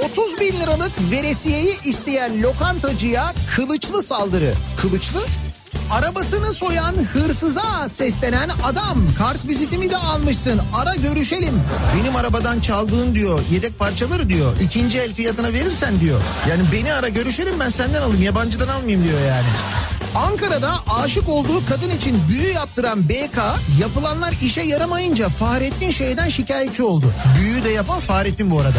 30 bin liralık veresiyeyi isteyen lokantacıya kılıçlı saldırı. Kılıçlı? Arabasını soyan hırsıza seslenen adam kart vizitimi de almışsın ara görüşelim. Benim arabadan çaldığın diyor yedek parçaları diyor ikinci el fiyatına verirsen diyor. Yani beni ara görüşelim ben senden alayım yabancıdan almayayım diyor yani. Ankara'da aşık olduğu kadın için büyü yaptıran BK yapılanlar işe yaramayınca Fahrettin şeyden şikayetçi oldu. Büyü de yapan Fahrettin bu arada.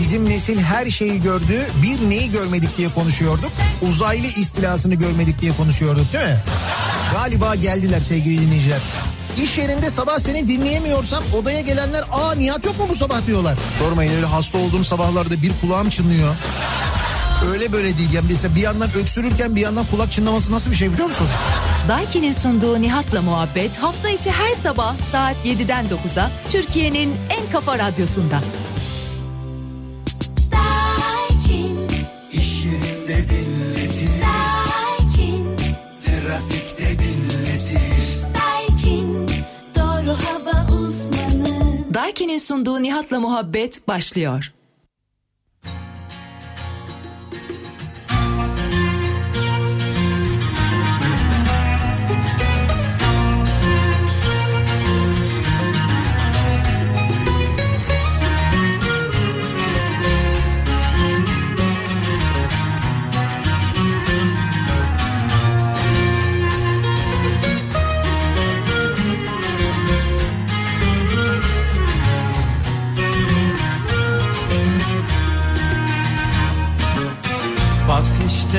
Bizim nesil her şeyi gördü. Bir neyi görmedik diye konuşuyorduk. Uzaylı istilasını görmedik diye konuşuyorduk değil mi? Galiba geldiler sevgili dinleyiciler. İş yerinde sabah seni dinleyemiyorsam odaya gelenler aa Nihat yok mu bu sabah diyorlar. Sormayın öyle hasta olduğum sabahlarda bir kulağım çınlıyor. Öyle böyle değil. Yani mesela bir yandan öksürürken bir yandan kulak çınlaması nasıl bir şey biliyor musun? Daiki'nin sunduğu Nihat'la muhabbet hafta içi her sabah saat 7'den 9'a Türkiye'nin en kafa radyosunda. Dinletir. Trafikte dinletir. Doğru hava uzmanı. Daiki'nin sunduğu Nihat'la muhabbet başlıyor.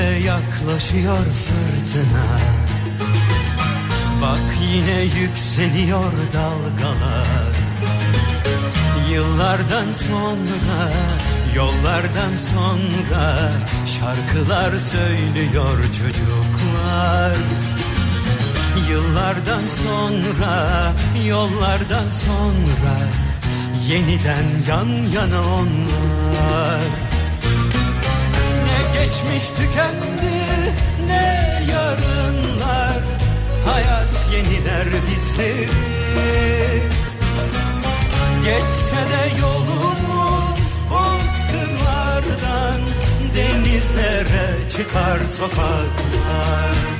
İşte yaklaşıyor fırtına. Bak yine yükseliyor dalgalar. Yıllardan sonra, yollardan sonra şarkılar söylüyor çocuklar. Yıllardan sonra, yollardan sonra yeniden yan yana onlar. Geçmiş tükendi ne yarınlar? Hayat yeniler bizleri. Geçse de yolumuz bozkırlardan Denizlere çıkar sokaklar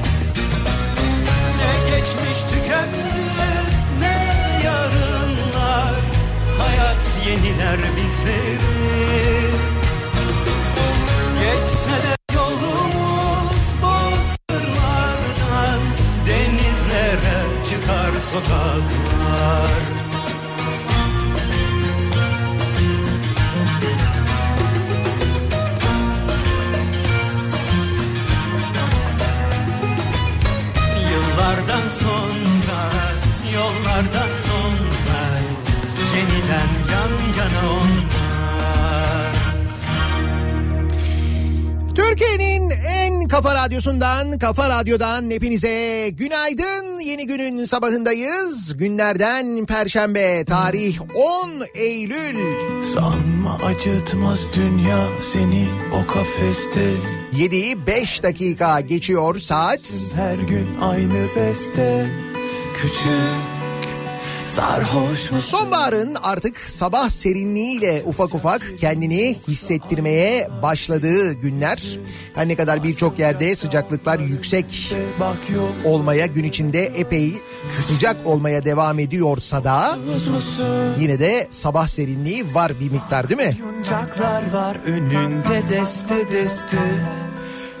yeniler bizleri. Geçse de yolumuz bozkırlardan Denizlere çıkar sokaklar kafa radyosundan, kafa radyodan hepinize günaydın. Yeni günün sabahındayız. Günlerden Perşembe, tarih 10 Eylül. Sanma acıtmaz dünya seni o kafeste 7'yi 5 dakika geçiyor saat. Her gün aynı beste Küçük Sarhoş musun? Sonbaharın artık sabah serinliğiyle ufak ufak kendini hissettirmeye başladığı günler. Her ne kadar birçok yerde sıcaklıklar yüksek olmaya gün içinde epey sıcak olmaya devam ediyorsa da yine de sabah serinliği var bir miktar değil mi? Var önünde deste deste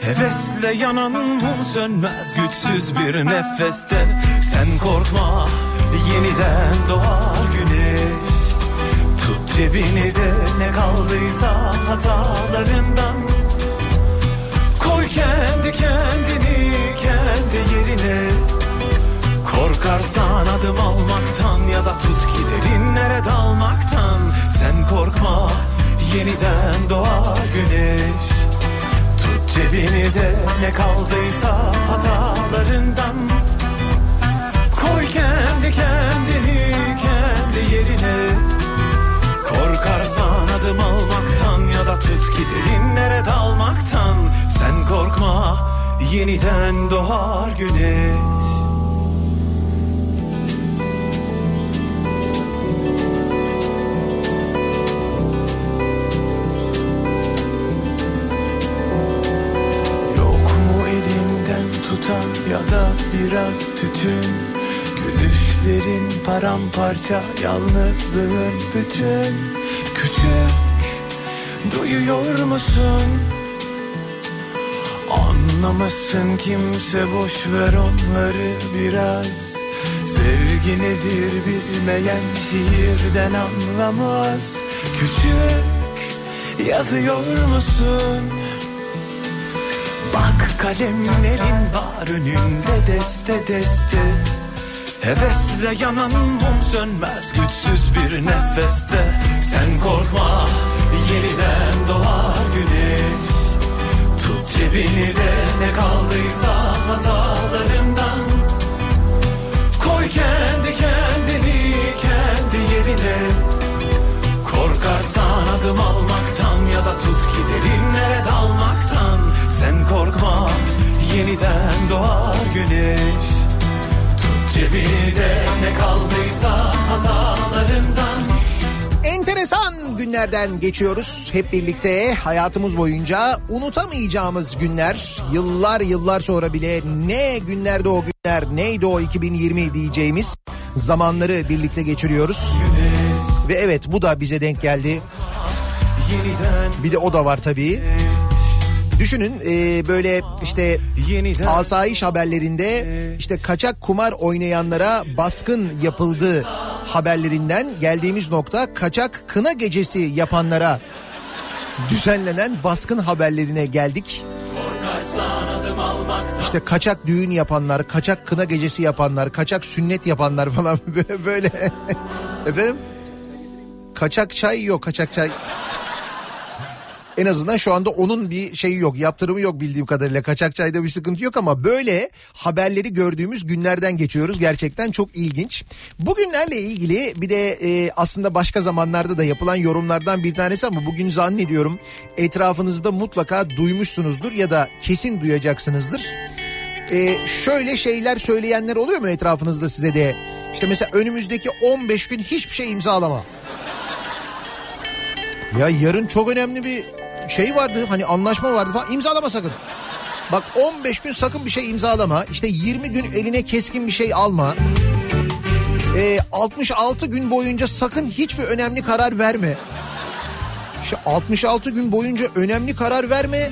Hevesle yanan mum sönmez güçsüz bir nefeste Sen korkma yeniden doğar güneş. Tut cebini de ne kaldıysa hatalarından. Koy kendi kendini kendi yerine. Korkarsan adım almaktan ya da tut ki derinlere dalmaktan. Sen korkma yeniden doğar güneş. Tut cebini de ne kaldıysa hatalarından kendi kendini kendi yerine. Korkarsan adım almaktan ya da tut ki derinlere dalmaktan. Sen korkma yeniden doğar güneş. Yok mu elinden tutan ya da biraz tütün Gülüşlerin paramparça yalnızlığın bütün Küçük duyuyor musun? Anlamasın kimse boş ver onları biraz Sevgi nedir bilmeyen şiirden anlamaz Küçük yazıyor musun? Bak kalemlerin var önünde deste deste Hevesle yanan mum sönmez güçsüz bir nefeste. Sen korkma yeniden doğar güneş. Tut cebini de ne kaldıysa hatalarından. Koy kendi kendini kendi yerine. Korkarsan adım almaktan ya da tut ki derinlere dalmaktan. Sen korkma yeniden doğar güneş Tut cebini de ne kaldıysa hatalarından Enteresan günlerden geçiyoruz. Hep birlikte hayatımız boyunca unutamayacağımız günler. Yıllar yıllar sonra bile ne günlerde o günler neydi o 2020 diyeceğimiz zamanları birlikte geçiriyoruz. Ve evet bu da bize denk geldi. Yeniden bir de o da var tabii. Düşünün e, böyle işte asayiş haberlerinde işte kaçak kumar oynayanlara baskın yapıldığı haberlerinden geldiğimiz nokta kaçak kına gecesi yapanlara düzenlenen baskın haberlerine geldik. İşte kaçak düğün yapanlar, kaçak kına gecesi yapanlar, kaçak sünnet yapanlar falan böyle. Efendim? Kaçak çay yok, kaçak çay. En azından şu anda onun bir şeyi yok, yaptırımı yok bildiğim kadarıyla. Kaçak çayda bir sıkıntı yok ama böyle haberleri gördüğümüz günlerden geçiyoruz. Gerçekten çok ilginç. Bugünlerle ilgili bir de e, aslında başka zamanlarda da yapılan yorumlardan bir tanesi ama bugün zannediyorum etrafınızda mutlaka duymuşsunuzdur ya da kesin duyacaksınızdır. E, şöyle şeyler söyleyenler oluyor mu etrafınızda size de? İşte mesela önümüzdeki 15 gün hiçbir şey imzalama. Ya yarın çok önemli bir şey vardı hani anlaşma vardı falan imzalama sakın. Bak 15 gün sakın bir şey imzalama. İşte 20 gün eline keskin bir şey alma. Ee, 66 gün boyunca sakın hiçbir önemli karar verme. İşte 66 gün boyunca önemli karar verme.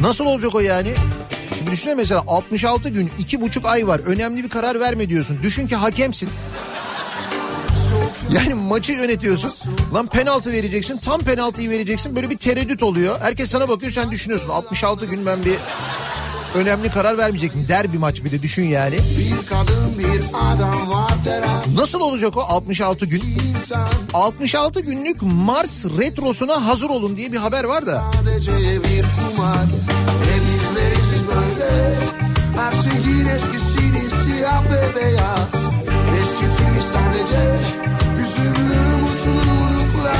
Nasıl olacak o yani? Şimdi düşünsene mesela 66 gün, 2,5 ay var. Önemli bir karar verme diyorsun. Düşün ki hakemsin. Yani maçı yönetiyorsun. Lan penaltı vereceksin. Tam penaltıyı vereceksin. Böyle bir tereddüt oluyor. Herkes sana bakıyor sen düşünüyorsun. 66 gün ben bir önemli karar vermeyecektim. Derbi maç bir de düşün yani. Bir kadın bir adam var terazi Nasıl olacak o 66 gün? insan 66 günlük Mars retrosuna hazır olun diye bir haber var da. sadece bir kumar Denizlerimiz böyle Her şeyin eskisini siyah ve beyaz Eskitilmiş sadece Hüzünlü mutluluklar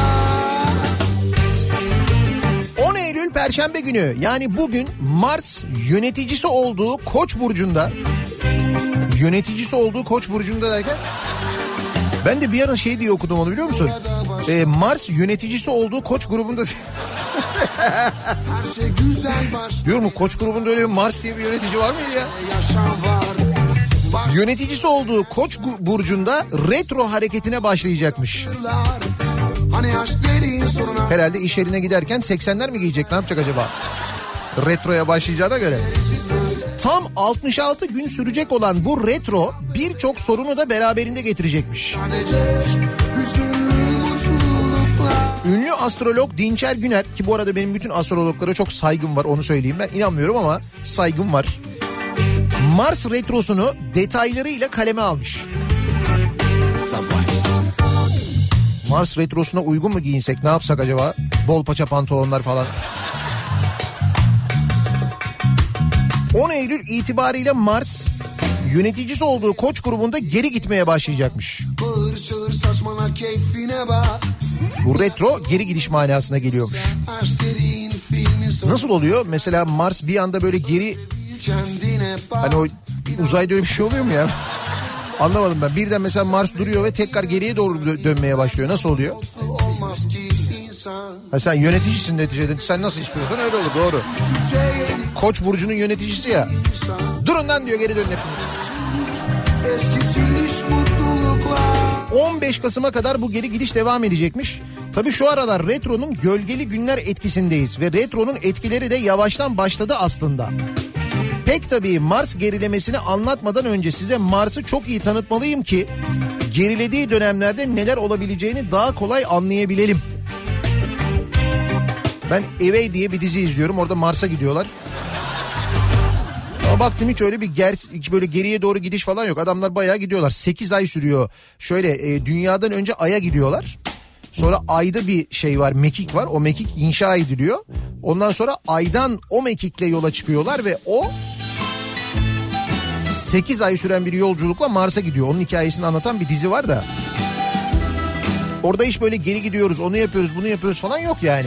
10 Eylül Perşembe günü yani bugün Mars yöneticisi olduğu Koç burcunda Yöneticisi olduğu Koç burcunda derken ben de bir ara şey diye okudum onu biliyor musun? Ee, Mars yöneticisi olduğu Koç grubunda şey diyorum mu Koç grubunda öyle bir Mars diye bir yönetici var mıydı ya? yaşam var. Yöneticisi olduğu Koç burcunda retro hareketine başlayacakmış. hani Herhalde iş yerine giderken 80'ler mi giyecek ne yapacak acaba? Retroya başlayacağına göre. Tam 66 gün sürecek olan bu retro birçok sorunu da beraberinde getirecekmiş. Ünlü astrolog Dinçer Güner ki bu arada benim bütün astrologlara çok saygım var onu söyleyeyim ben inanmıyorum ama saygım var. Mars retrosunu detaylarıyla kaleme almış. Mars retrosuna uygun mu giyinsek ne yapsak acaba? Bol paça pantolonlar falan. 10 Eylül itibariyle Mars yöneticisi olduğu koç grubunda geri gitmeye başlayacakmış. Bağır çağır saçmala keyfine bak. Bu retro geri gidiş manasına geliyormuş. Nasıl oluyor? Mesela Mars bir anda böyle geri. Hani o uzayda öyle bir şey oluyor mu ya? Anlamadım ben. Birden mesela Mars duruyor ve tekrar geriye doğru dö- dönmeye başlıyor. Nasıl oluyor? Ha sen yöneticisin neticede. Sen nasıl istiyorsan öyle olur doğru. Koç burcunun yöneticisi ya. Durun lan diyor geri dönün hepiniz. Eskitilmiş mutluluklar. 15 Kasım'a kadar bu geri gidiş devam edecekmiş. Tabii şu aralar retronun gölgeli günler etkisindeyiz ve retronun etkileri de yavaştan başladı aslında. Pek tabii Mars gerilemesini anlatmadan önce size Mars'ı çok iyi tanıtmalıyım ki gerilediği dönemlerde neler olabileceğini daha kolay anlayabilelim. Ben Away diye bir dizi izliyorum. Orada Mars'a gidiyorlar. Ama baktım hiç öyle bir ger böyle geriye doğru gidiş falan yok. Adamlar bayağı gidiyorlar. 8 ay sürüyor. Şöyle e, dünyadan önce Ay'a gidiyorlar. Sonra Ay'da bir şey var, mekik var. O mekik inşa ediliyor. Ondan sonra Ay'dan o mekikle yola çıkıyorlar ve o 8 ay süren bir yolculukla Mars'a gidiyor. Onun hikayesini anlatan bir dizi var da. Orada hiç böyle geri gidiyoruz, onu yapıyoruz, bunu yapıyoruz falan yok yani.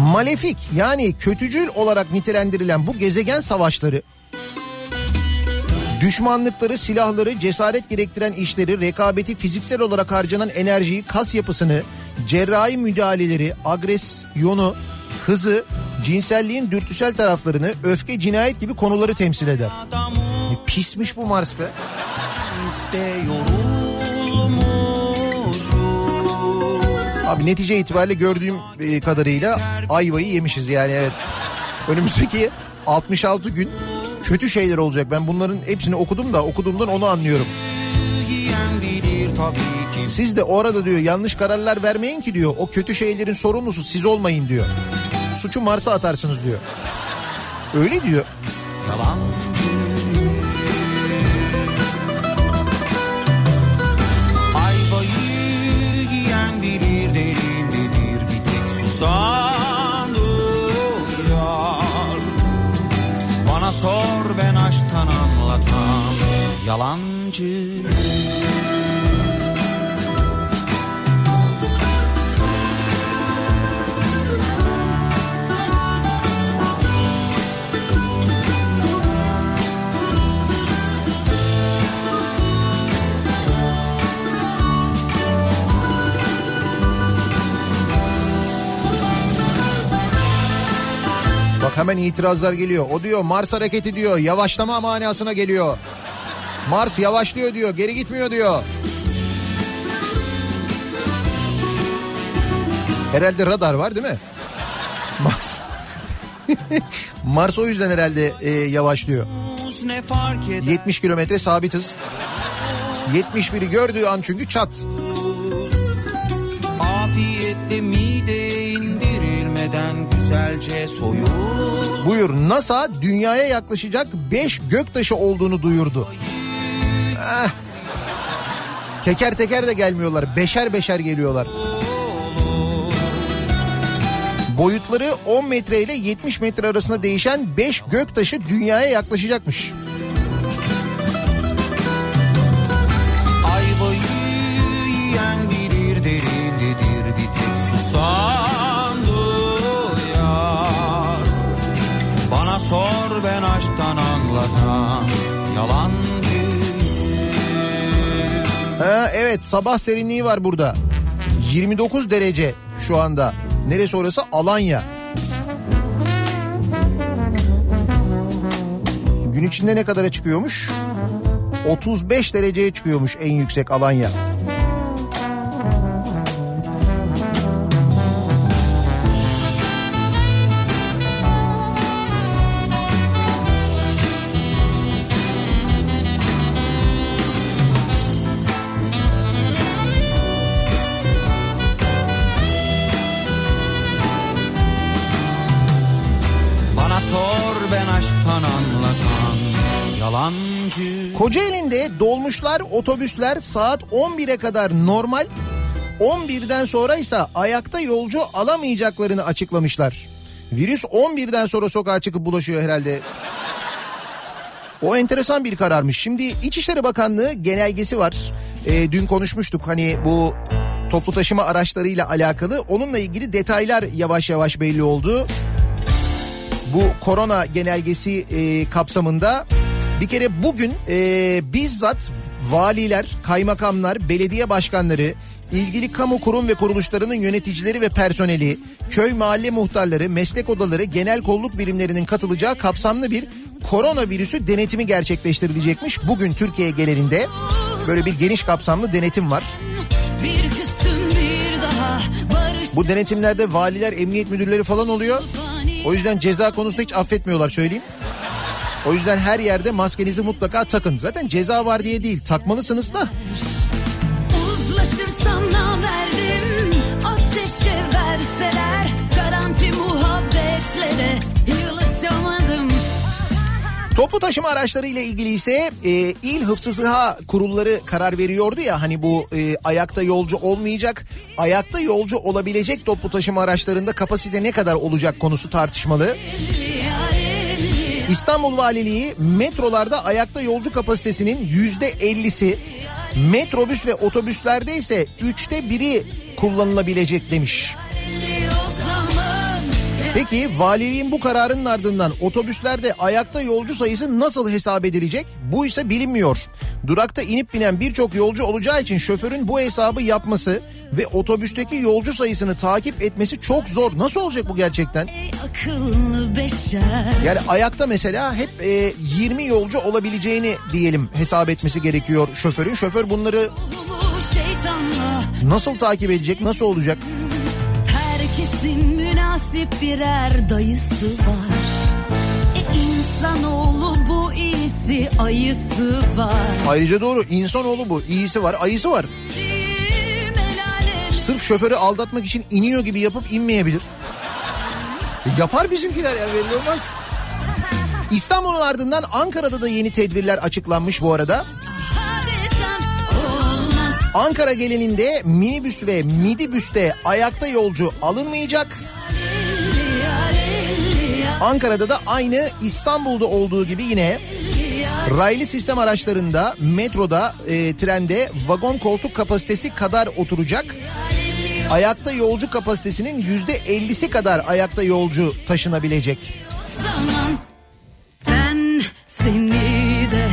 Malefik yani kötücül olarak nitelendirilen bu gezegen savaşları düşmanlıkları, silahları, cesaret gerektiren işleri, rekabeti, fiziksel olarak harcanan enerjiyi, kas yapısını, cerrahi müdahaleleri, agresyonu, hızı, cinselliğin dürtüsel taraflarını, öfke, cinayet gibi konuları temsil eder. Ne pismiş bu Mars be. Abi netice itibariyle gördüğüm e, kadarıyla ayvayı yemişiz yani evet. Önümüzdeki 66 gün kötü şeyler olacak. Ben bunların hepsini okudum da okuduğumdan onu anlıyorum. Siz de orada diyor yanlış kararlar vermeyin ki diyor. O kötü şeylerin sorumlusu siz olmayın diyor. Suçu Mars'a atarsınız diyor. Öyle diyor. Ayvayı giyen bilir derindedir bir tek susan aşktan anlatan yalancı Bak hemen itirazlar geliyor. O diyor Mars hareketi diyor. Yavaşlama manasına geliyor. Mars yavaşlıyor diyor. Geri gitmiyor diyor. Herhalde radar var değil mi? Mars. Mars o yüzden herhalde e, yavaşlıyor. ne fark eder 70 kilometre sabit hız. 71'i gördüğü an çünkü çat. Güzelce soyulur Buyur NASA dünyaya yaklaşacak 5 göktaşı olduğunu duyurdu. Eh. Teker teker de gelmiyorlar. Beşer beşer geliyorlar. Boyutları 10 metre ile 70 metre arasında değişen 5 göktaşı dünyaya yaklaşacakmış. Evet sabah serinliği var burada. 29 derece şu anda. Neresi orası? Alanya. Gün içinde ne kadara çıkıyormuş? 35 dereceye çıkıyormuş en yüksek Alanya. Kocaeli'nde dolmuşlar, otobüsler saat 11'e kadar normal, 11'den sonra ise ayakta yolcu alamayacaklarını açıklamışlar. Virüs 11'den sonra sokağa çıkıp bulaşıyor herhalde. O enteresan bir kararmış. Şimdi İçişleri Bakanlığı genelgesi var. Ee, dün konuşmuştuk hani bu toplu taşıma araçlarıyla alakalı. Onunla ilgili detaylar yavaş yavaş belli oldu. Bu korona genelgesi e, kapsamında bir kere bugün e, bizzat valiler, kaymakamlar, belediye başkanları, ilgili kamu kurum ve kuruluşlarının yöneticileri ve personeli, köy mahalle muhtarları, meslek odaları, genel kolluk birimlerinin katılacağı kapsamlı bir koronavirüsü denetimi gerçekleştirilecekmiş. Bugün Türkiye genelinde böyle bir geniş kapsamlı denetim var. Bu denetimlerde valiler, emniyet müdürleri falan oluyor. O yüzden ceza konusunda hiç affetmiyorlar söyleyeyim. O yüzden her yerde maskenizi mutlaka takın. Zaten ceza var diye değil takmalısınız da. Uzlaşırsam namerdim Ateşe verseler Garanti muhabbetlere Yılışamadım Toplu taşıma araçları ile ilgili ise e, il hıfzı sıha kurulları karar veriyordu ya hani bu e, ayakta yolcu olmayacak ayakta yolcu olabilecek toplu taşıma araçlarında kapasite ne kadar olacak konusu tartışmalı. İstanbul Valiliği metrolarda ayakta yolcu kapasitesinin yüzde ellisi metrobüs ve otobüslerde ise üçte biri kullanılabilecek demiş. Peki valiliğin bu kararının ardından otobüslerde ayakta yolcu sayısı nasıl hesap edilecek? Bu ise bilinmiyor. Durakta inip binen birçok yolcu olacağı için şoförün bu hesabı yapması ve otobüsteki yolcu sayısını takip etmesi çok zor. Nasıl olacak bu gerçekten? Yani ayakta mesela hep e, 20 yolcu olabileceğini diyelim hesap etmesi gerekiyor şoförün. Şoför bunları nasıl takip edecek, nasıl olacak? Herkesin münasip birer dayısı var E insanoğlu bu iyisi ayısı var Ayrıca doğru insanoğlu bu. iyisi var, ayısı var. Sırf şoförü aldatmak için iniyor gibi yapıp inmeyebilir. Yapar bizimkiler ya belli olmaz. İstanbul'un ardından Ankara'da da yeni tedbirler açıklanmış bu arada. Ankara geleninde minibüs ve midibüste ayakta yolcu alınmayacak. Ankara'da da aynı İstanbul'da olduğu gibi yine raylı sistem araçlarında, metroda, e, trende vagon koltuk kapasitesi kadar oturacak. Ayakta yolcu kapasitesinin yüzde ellisi kadar ayakta yolcu taşınabilecek. Ben seni de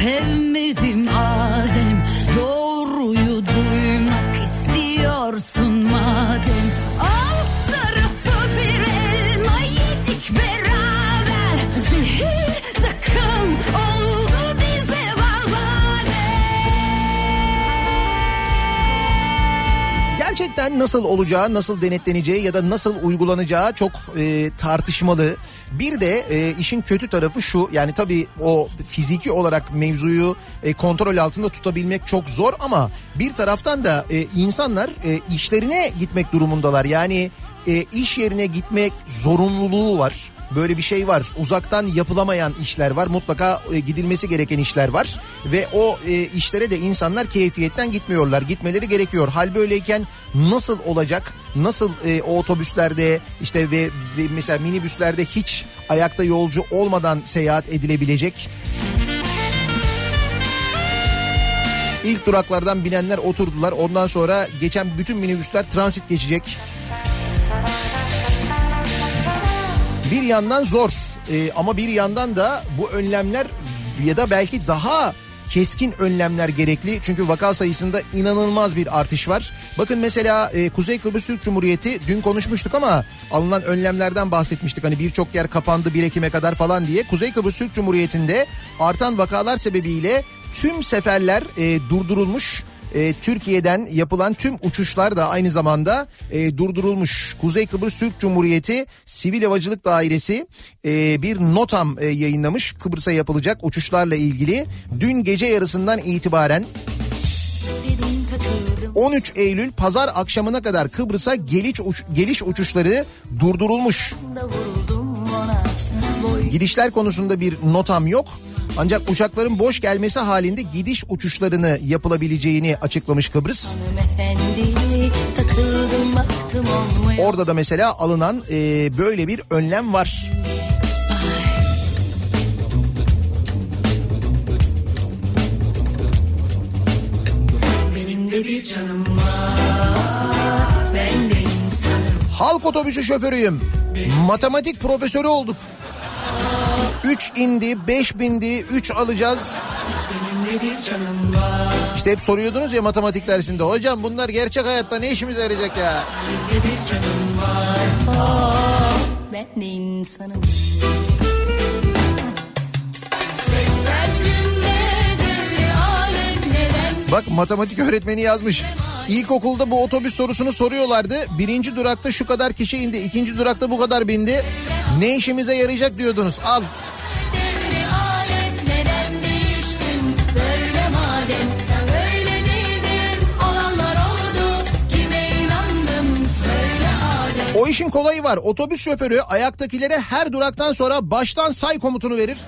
sevmedim Adem Gerçekten nasıl olacağı, nasıl denetleneceği ya da nasıl uygulanacağı çok e, tartışmalı. Bir de e, işin kötü tarafı şu yani tabii o fiziki olarak mevzuyu e, kontrol altında tutabilmek çok zor ama bir taraftan da e, insanlar e, işlerine gitmek durumundalar. Yani e, iş yerine gitmek zorunluluğu var. Böyle bir şey var. Uzaktan yapılamayan işler var. Mutlaka e, gidilmesi gereken işler var. Ve o e, işlere de insanlar keyfiyetten gitmiyorlar. Gitmeleri gerekiyor. Hal böyleyken nasıl olacak? Nasıl e, o otobüslerde işte ve, ve mesela minibüslerde hiç ayakta yolcu olmadan seyahat edilebilecek? İlk duraklardan binenler oturdular. Ondan sonra geçen bütün minibüsler transit geçecek. Bir yandan zor e, ama bir yandan da bu önlemler ya da belki daha keskin önlemler gerekli. Çünkü vaka sayısında inanılmaz bir artış var. Bakın mesela e, Kuzey Kıbrıs Türk Cumhuriyeti dün konuşmuştuk ama alınan önlemlerden bahsetmiştik. Hani birçok yer kapandı 1 Ekim'e kadar falan diye. Kuzey Kıbrıs Türk Cumhuriyeti'nde artan vakalar sebebiyle tüm seferler e, durdurulmuş. E, Türkiye'den yapılan tüm uçuşlar da aynı zamanda e, durdurulmuş. Kuzey Kıbrıs Türk Cumhuriyeti Sivil Havacılık Dairesi e, bir notam e, yayınlamış Kıbrıs'a yapılacak uçuşlarla ilgili. Dün gece yarısından itibaren 13 Eylül pazar akşamına kadar Kıbrıs'a geliş, uç, geliş uçuşları durdurulmuş. Gidişler konusunda bir notam yok. Ancak uçakların boş gelmesi halinde gidiş uçuşlarını yapılabileceğini açıklamış Kıbrıs. Orada da mesela alınan e, böyle bir önlem var. Benim de bir canım var. Ben de insanım. Halk otobüsü şoförüyüm. Matematik profesörü olduk. 3 indi, 5 bindi, 3 alacağız. İşte hep soruyordunuz ya matematik dersinde. Hocam bunlar gerçek hayatta ne işimize yarayacak ya? Bak matematik öğretmeni yazmış. İlkokulda bu otobüs sorusunu soruyorlardı. Birinci durakta şu kadar kişi indi. ikinci durakta bu kadar bindi. Ne işimize yarayacak diyordunuz. Al. O işin kolayı var. Otobüs şoförü ayaktakilere her duraktan sonra baştan say komutunu verir.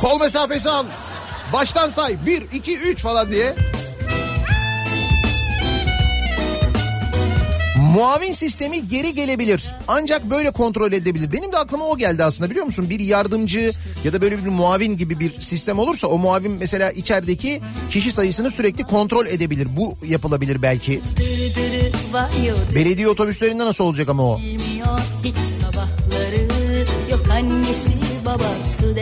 Kol mesafesi al. Baştan say. 1, 2, 3 falan diye. Muavin sistemi geri gelebilir. Ancak böyle kontrol edebilir. Benim de aklıma o geldi aslında biliyor musun? Bir yardımcı ya da böyle bir muavin gibi bir sistem olursa o muavin mesela içerideki kişi sayısını sürekli kontrol edebilir. Bu yapılabilir belki. Belediye otobüslerinde nasıl olacak ama o? Yok annesi babası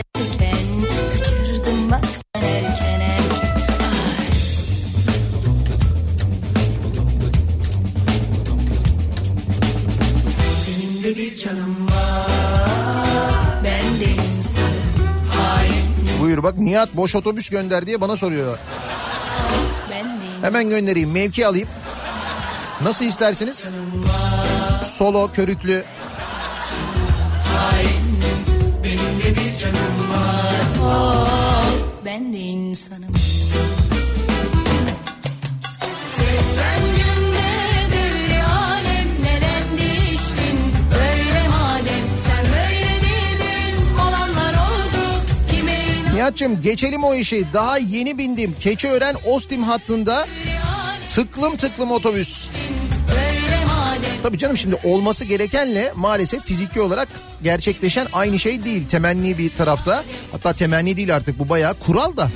bak Nihat boş otobüs gönder diye bana soruyor. Hemen göndereyim mevki alayım. Nasıl istersiniz? Solo, körüklü. Benim de bir canım var oh, Ben de insanım Nihat'cığım geçelim o işi. Daha yeni bindim. Keçiören Ostim hattında tıklım tıklım otobüs. Tabii canım şimdi olması gerekenle maalesef fiziki olarak gerçekleşen aynı şey değil. Temenni bir tarafta. Hatta temenni değil artık bu bayağı kural da.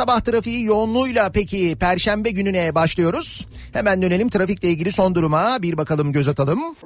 Sabah trafiği yoğunluğuyla peki perşembe gününe başlıyoruz? Hemen dönelim trafikle ilgili son duruma bir bakalım göz atalım.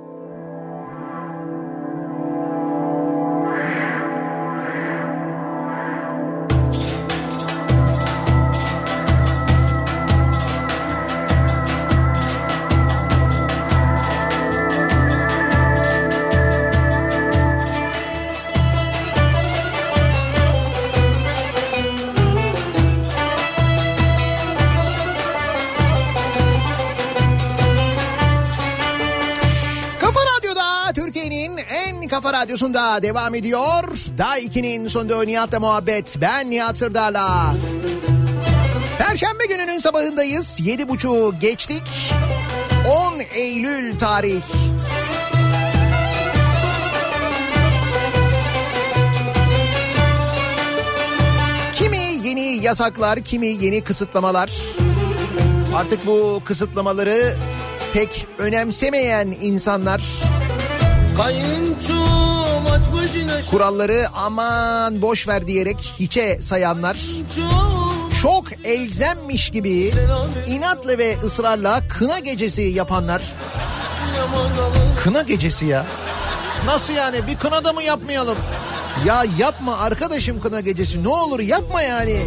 Radyosunda devam ediyor. Daha 2'nin sonunda Nihat'la muhabbet. Ben Nihat Sırdar'la. Perşembe gününün sabahındayız. Yedi buçuğu geçtik. 10 Eylül tarih. Kimi yeni yasaklar, kimi yeni kısıtlamalar. Artık bu kısıtlamaları pek önemsemeyen insanlar yine kuralları aman boş ver diyerek hiçe sayanlar çok elzemmiş gibi inatla ve ısrarla kına gecesi yapanlar. Kına gecesi ya. Nasıl yani? Bir kına da mı yapmayalım? Ya yapma arkadaşım kına gecesi. Ne olur yapma yani.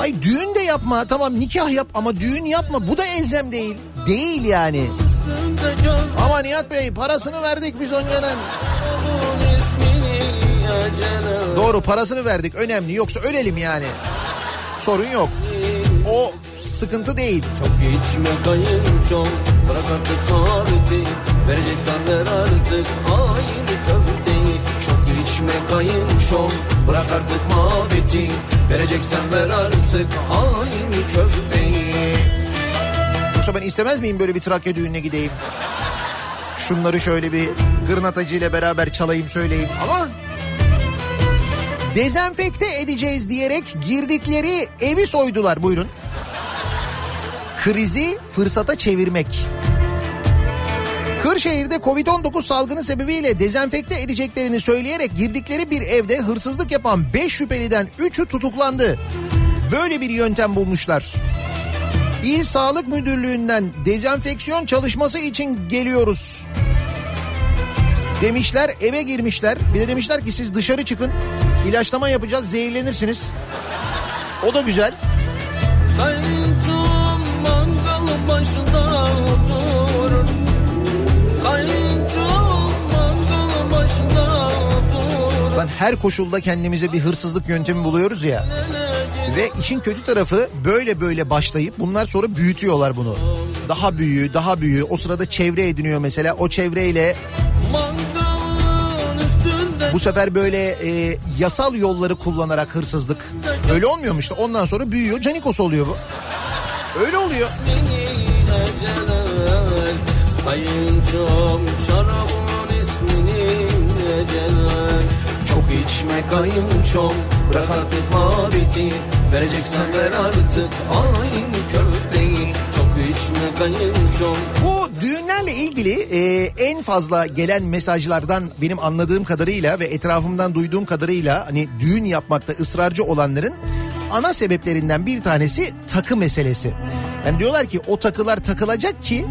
Ay düğün de yapma. Tamam nikah yap ama düğün yapma. Bu da elzem değil. Değil yani. Ama Nihat Bey parasını verdik biz onun Doğru parasını verdik önemli. Yoksa ölelim yani. Sorun yok. O sıkıntı değil. Çok içme kayınçom Bırak artık mariti Vereceksen ver artık. Aynı köfteyi Çok içme kayınçom Bırak artık muhabbeti. Vereceksen ver artık. Aynı köfteyi Yoksa ben istemez miyim böyle bir Trakya düğününe gideyim? Şunları şöyle bir gırnatacı ile beraber çalayım söyleyeyim. Ama... Dezenfekte edeceğiz diyerek girdikleri evi soydular buyurun. Krizi fırsata çevirmek. Kırşehir'de Covid-19 salgını sebebiyle dezenfekte edeceklerini söyleyerek girdikleri bir evde hırsızlık yapan 5 şüpheliden 3'ü tutuklandı. Böyle bir yöntem bulmuşlar. İl Sağlık Müdürlüğü'nden dezenfeksiyon çalışması için geliyoruz. Demişler eve girmişler. Bir de demişler ki siz dışarı çıkın. İlaçlama yapacağız zehirlenirsiniz. O da güzel. Kayınçom mangalın başında oturur Kayınçom mangalın başında oturur Lan her koşulda kendimize bir hırsızlık yöntemi buluyoruz ya. Ve işin kötü tarafı böyle böyle başlayıp bunlar sonra büyütüyorlar bunu. Daha büyüğü, daha büyüğü. O sırada çevre ediniyor mesela. O çevreyle bu sefer böyle e, yasal yolları kullanarak hırsızlık. Öyle olmuyor mu işte? Ondan sonra büyüyor. Canikos oluyor bu. Öyle oluyor. Çok içme kayınçom Bırak artık muhabbeti Vereceksen ver artık Aynı Bu düğünlerle ilgili e, en fazla gelen mesajlardan benim anladığım kadarıyla ve etrafımdan duyduğum kadarıyla hani düğün yapmakta ısrarcı olanların ana sebeplerinden bir tanesi takı meselesi. Yani diyorlar ki o takılar takılacak ki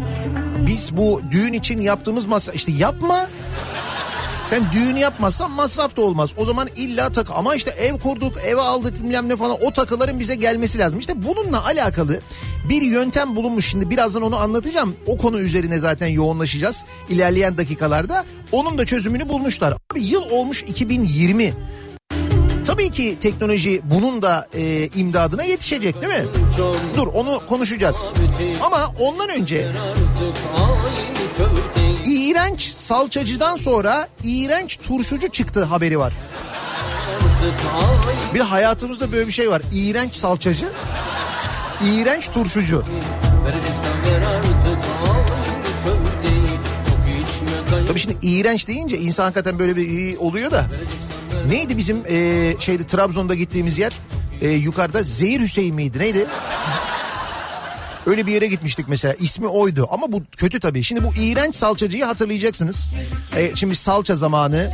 biz bu düğün için yaptığımız masraf işte yapma sen düğün yapmazsan masraf da olmaz. O zaman illa takı ama işte ev kurduk, eve aldık bilmem ne falan o takıların bize gelmesi lazım. İşte bununla alakalı bir yöntem bulunmuş. Şimdi birazdan onu anlatacağım. O konu üzerine zaten yoğunlaşacağız ilerleyen dakikalarda. Onun da çözümünü bulmuşlar. Abi yıl olmuş 2020. Tabii ki teknoloji bunun da e, imdadına yetişecek değil mi? Dur onu konuşacağız. Ama ondan önce iğrenç salçacıdan sonra iğrenç turşucu çıktı haberi var. Bir hayatımızda böyle bir şey var. İğrenç salçacı, iğrenç turşucu. Tabii şimdi iğrenç deyince insan hakikaten böyle bir iyi oluyor da. Neydi bizim e, şeyde Trabzon'da gittiğimiz yer? E, yukarıda Zehir Hüseyin miydi neydi? Öyle bir yere gitmiştik mesela ismi oydu ama bu kötü tabii. Şimdi bu iğrenç salçacıyı hatırlayacaksınız. E, şimdi salça zamanı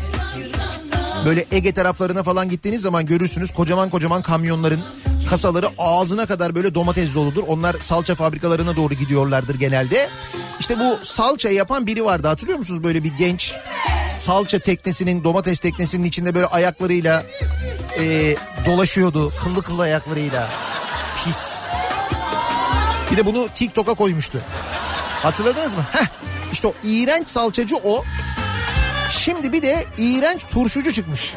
böyle Ege taraflarına falan gittiğiniz zaman görürsünüz kocaman kocaman kamyonların kasaları ağzına kadar böyle domates doludur. Onlar salça fabrikalarına doğru gidiyorlardır genelde. İşte bu salça yapan biri vardı hatırlıyor musunuz böyle bir genç salça teknesinin domates teknesinin içinde böyle ayaklarıyla e, dolaşıyordu kıllı kıllı ayaklarıyla. Pis. Bir de bunu TikTok'a koymuştu. Hatırladınız mı? Heh, işte o iğrenç salçacı o. Şimdi bir de iğrenç turşucu çıkmış.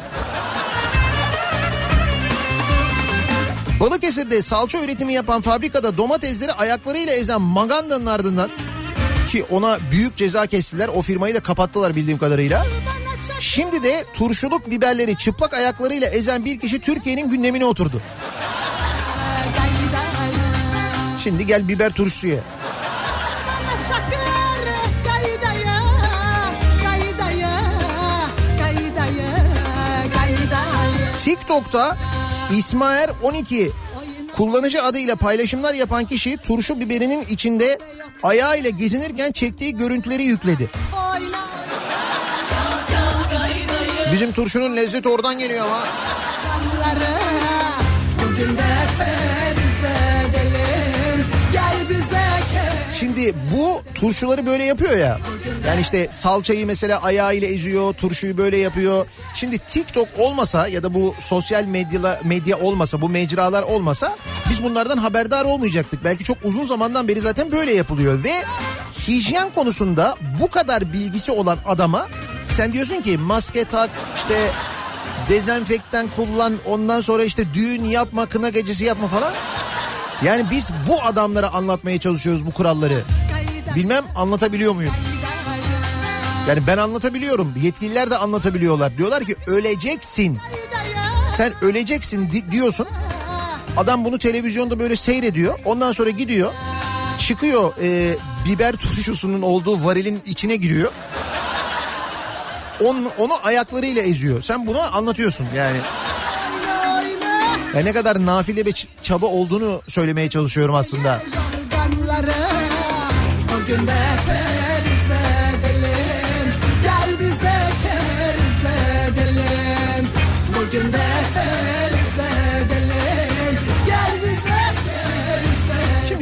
Balıkesir'de salça üretimi yapan fabrikada domatesleri ayaklarıyla ezen Maganda'nın ardından ki ona büyük ceza kestiler. O firmayı da kapattılar bildiğim kadarıyla. Şimdi de turşuluk biberleri çıplak ayaklarıyla ezen bir kişi Türkiye'nin gündemine oturdu. Şimdi gel biber turşusu ye. TikTok'ta İsmail 12 Kullanıcı adıyla paylaşımlar yapan kişi turşu biberinin içinde ayağıyla gezinirken çektiği görüntüleri yükledi. Bizim turşunun lezzeti oradan geliyor ama. Şimdi bu turşuları böyle yapıyor ya. Yani işte salçayı mesela ayağıyla eziyor, turşuyu böyle yapıyor. Şimdi TikTok olmasa ya da bu sosyal medya medya olmasa, bu mecralar olmasa biz bunlardan haberdar olmayacaktık. Belki çok uzun zamandan beri zaten böyle yapılıyor ve hijyen konusunda bu kadar bilgisi olan adama sen diyorsun ki maske tak, işte dezenfektan kullan, ondan sonra işte düğün yapma, kına gecesi yapma falan. Yani biz bu adamlara anlatmaya çalışıyoruz bu kuralları. Bilmem anlatabiliyor muyum? Yani ben anlatabiliyorum. Yetkililer de anlatabiliyorlar. Diyorlar ki öleceksin. Sen öleceksin di- diyorsun. Adam bunu televizyonda böyle seyrediyor. Ondan sonra gidiyor. Çıkıyor e, biber turşusunun olduğu varilin içine giriyor. Onu, onu ayaklarıyla eziyor. Sen bunu anlatıyorsun yani. Ya ne kadar nafile ç- çaba olduğunu söylemeye çalışıyorum aslında. Bugün de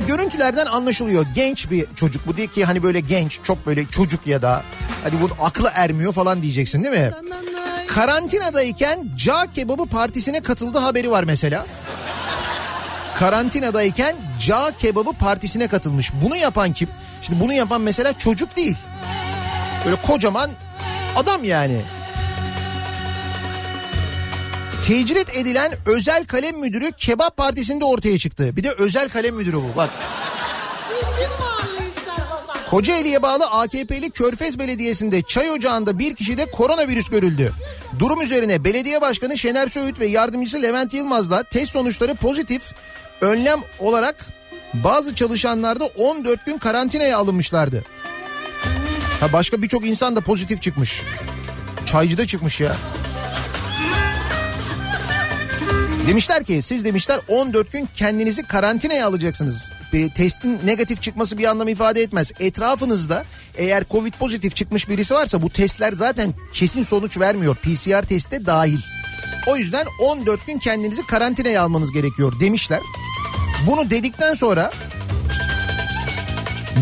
görüntülerden anlaşılıyor. Genç bir çocuk bu değil ki hani böyle genç çok böyle çocuk ya da hani bu aklı ermiyor falan diyeceksin değil mi? Karantinadayken cağ kebabı partisine katıldığı haberi var mesela. Karantinadayken cağ kebabı partisine katılmış. Bunu yapan kim? Şimdi bunu yapan mesela çocuk değil. Böyle kocaman adam yani. Tecrit edilen özel kalem müdürü kebap partisinde ortaya çıktı. Bir de özel kalem müdürü bu bak. Kocaeli'ye bağlı AKP'li Körfez Belediyesi'nde çay ocağında bir kişide koronavirüs görüldü. Durum üzerine belediye başkanı Şener Söğüt ve yardımcısı Levent Yılmaz'la test sonuçları pozitif önlem olarak bazı çalışanlar da 14 gün karantinaya alınmışlardı. Ha başka birçok insan da pozitif çıkmış. Çaycıda çıkmış ya. Demişler ki siz demişler 14 gün kendinizi karantinaya alacaksınız. Bir testin negatif çıkması bir anlam ifade etmez. Etrafınızda eğer Covid pozitif çıkmış birisi varsa bu testler zaten kesin sonuç vermiyor. PCR testi de dahil. O yüzden 14 gün kendinizi karantinaya almanız gerekiyor demişler. Bunu dedikten sonra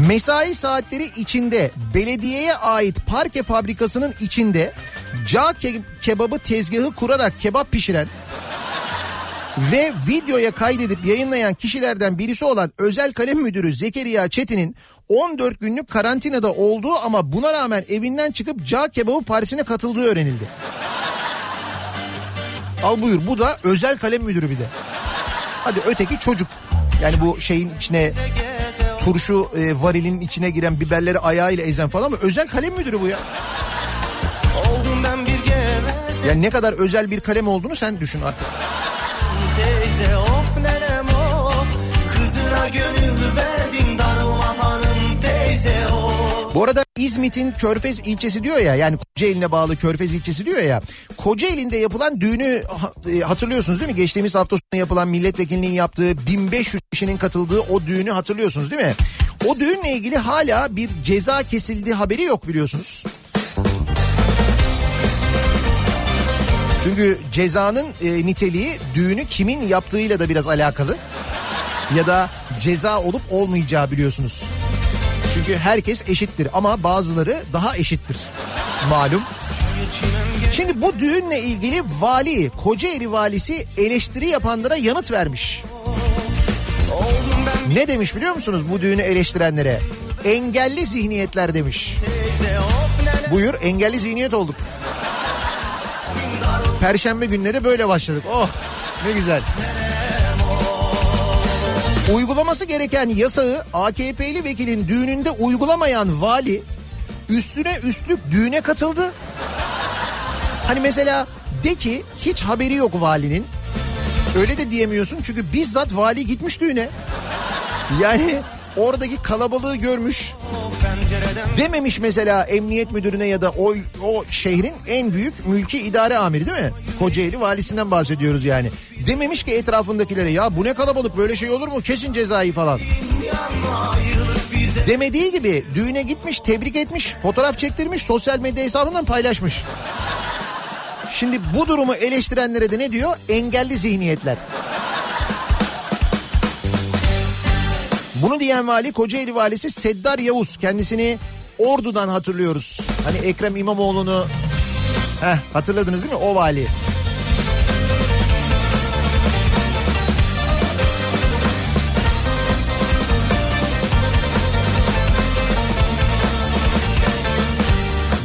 mesai saatleri içinde belediyeye ait parke fabrikasının içinde cağ ke- kebabı tezgahı kurarak kebap pişiren ve videoya kaydedip yayınlayan kişilerden birisi olan özel kalem müdürü Zekeriya Çetin'in 14 günlük karantinada olduğu ama buna rağmen evinden çıkıp cağ kebabı partisine katıldığı öğrenildi. Al buyur bu da özel kalem müdürü bir de. Hadi öteki çocuk. Yani bu şeyin içine turşu e, varilin içine giren biberleri ayağıyla ezen falan mı? Özel kalem müdürü bu ya. Oldum ben bir geveze Yani ne kadar özel bir kalem olduğunu sen düşün artık. Teyze of nenem of Kızına gönül verdim darılma hanım teyze of Bu arada İzmit'in Körfez ilçesi diyor ya yani Kocaeli'ne bağlı Körfez ilçesi diyor ya. Kocaeli'nde yapılan düğünü e, hatırlıyorsunuz değil mi? Geçtiğimiz hafta sonu yapılan milletvekilinin yaptığı 1500 kişinin katıldığı o düğünü hatırlıyorsunuz değil mi? O düğünle ilgili hala bir ceza kesildi haberi yok biliyorsunuz. Çünkü cezanın e, niteliği düğünü kimin yaptığıyla da biraz alakalı. Ya da ceza olup olmayacağı biliyorsunuz. Çünkü herkes eşittir ama bazıları daha eşittir. Malum. Şimdi bu düğünle ilgili vali, Kocaeli valisi eleştiri yapanlara yanıt vermiş. Ne demiş biliyor musunuz bu düğünü eleştirenlere? Engelli zihniyetler demiş. Buyur engelli zihniyet olduk. Perşembe günleri böyle başladık. Oh ne güzel. Uygulaması gereken yasağı AKP'li vekilin düğününde uygulamayan vali üstüne üstlük düğüne katıldı. Hani mesela de ki hiç haberi yok valinin. Öyle de diyemiyorsun çünkü bizzat vali gitmiş düğüne. Yani oradaki kalabalığı görmüş. Dememiş mesela emniyet müdürüne ya da o, o şehrin en büyük mülki idare amiri değil mi? Kocaeli valisinden bahsediyoruz yani. Dememiş ki etrafındakilere ya bu ne kalabalık böyle şey olur mu kesin cezayı falan. Demediği gibi düğüne gitmiş tebrik etmiş fotoğraf çektirmiş sosyal medya hesabından paylaşmış. Şimdi bu durumu eleştirenlere de ne diyor? Engelli zihniyetler. Bunu diyen vali Kocaeli valisi Seddar Yavuz. Kendisini Ordu'dan hatırlıyoruz. Hani Ekrem İmamoğlu'nu Heh, hatırladınız değil mi? O vali.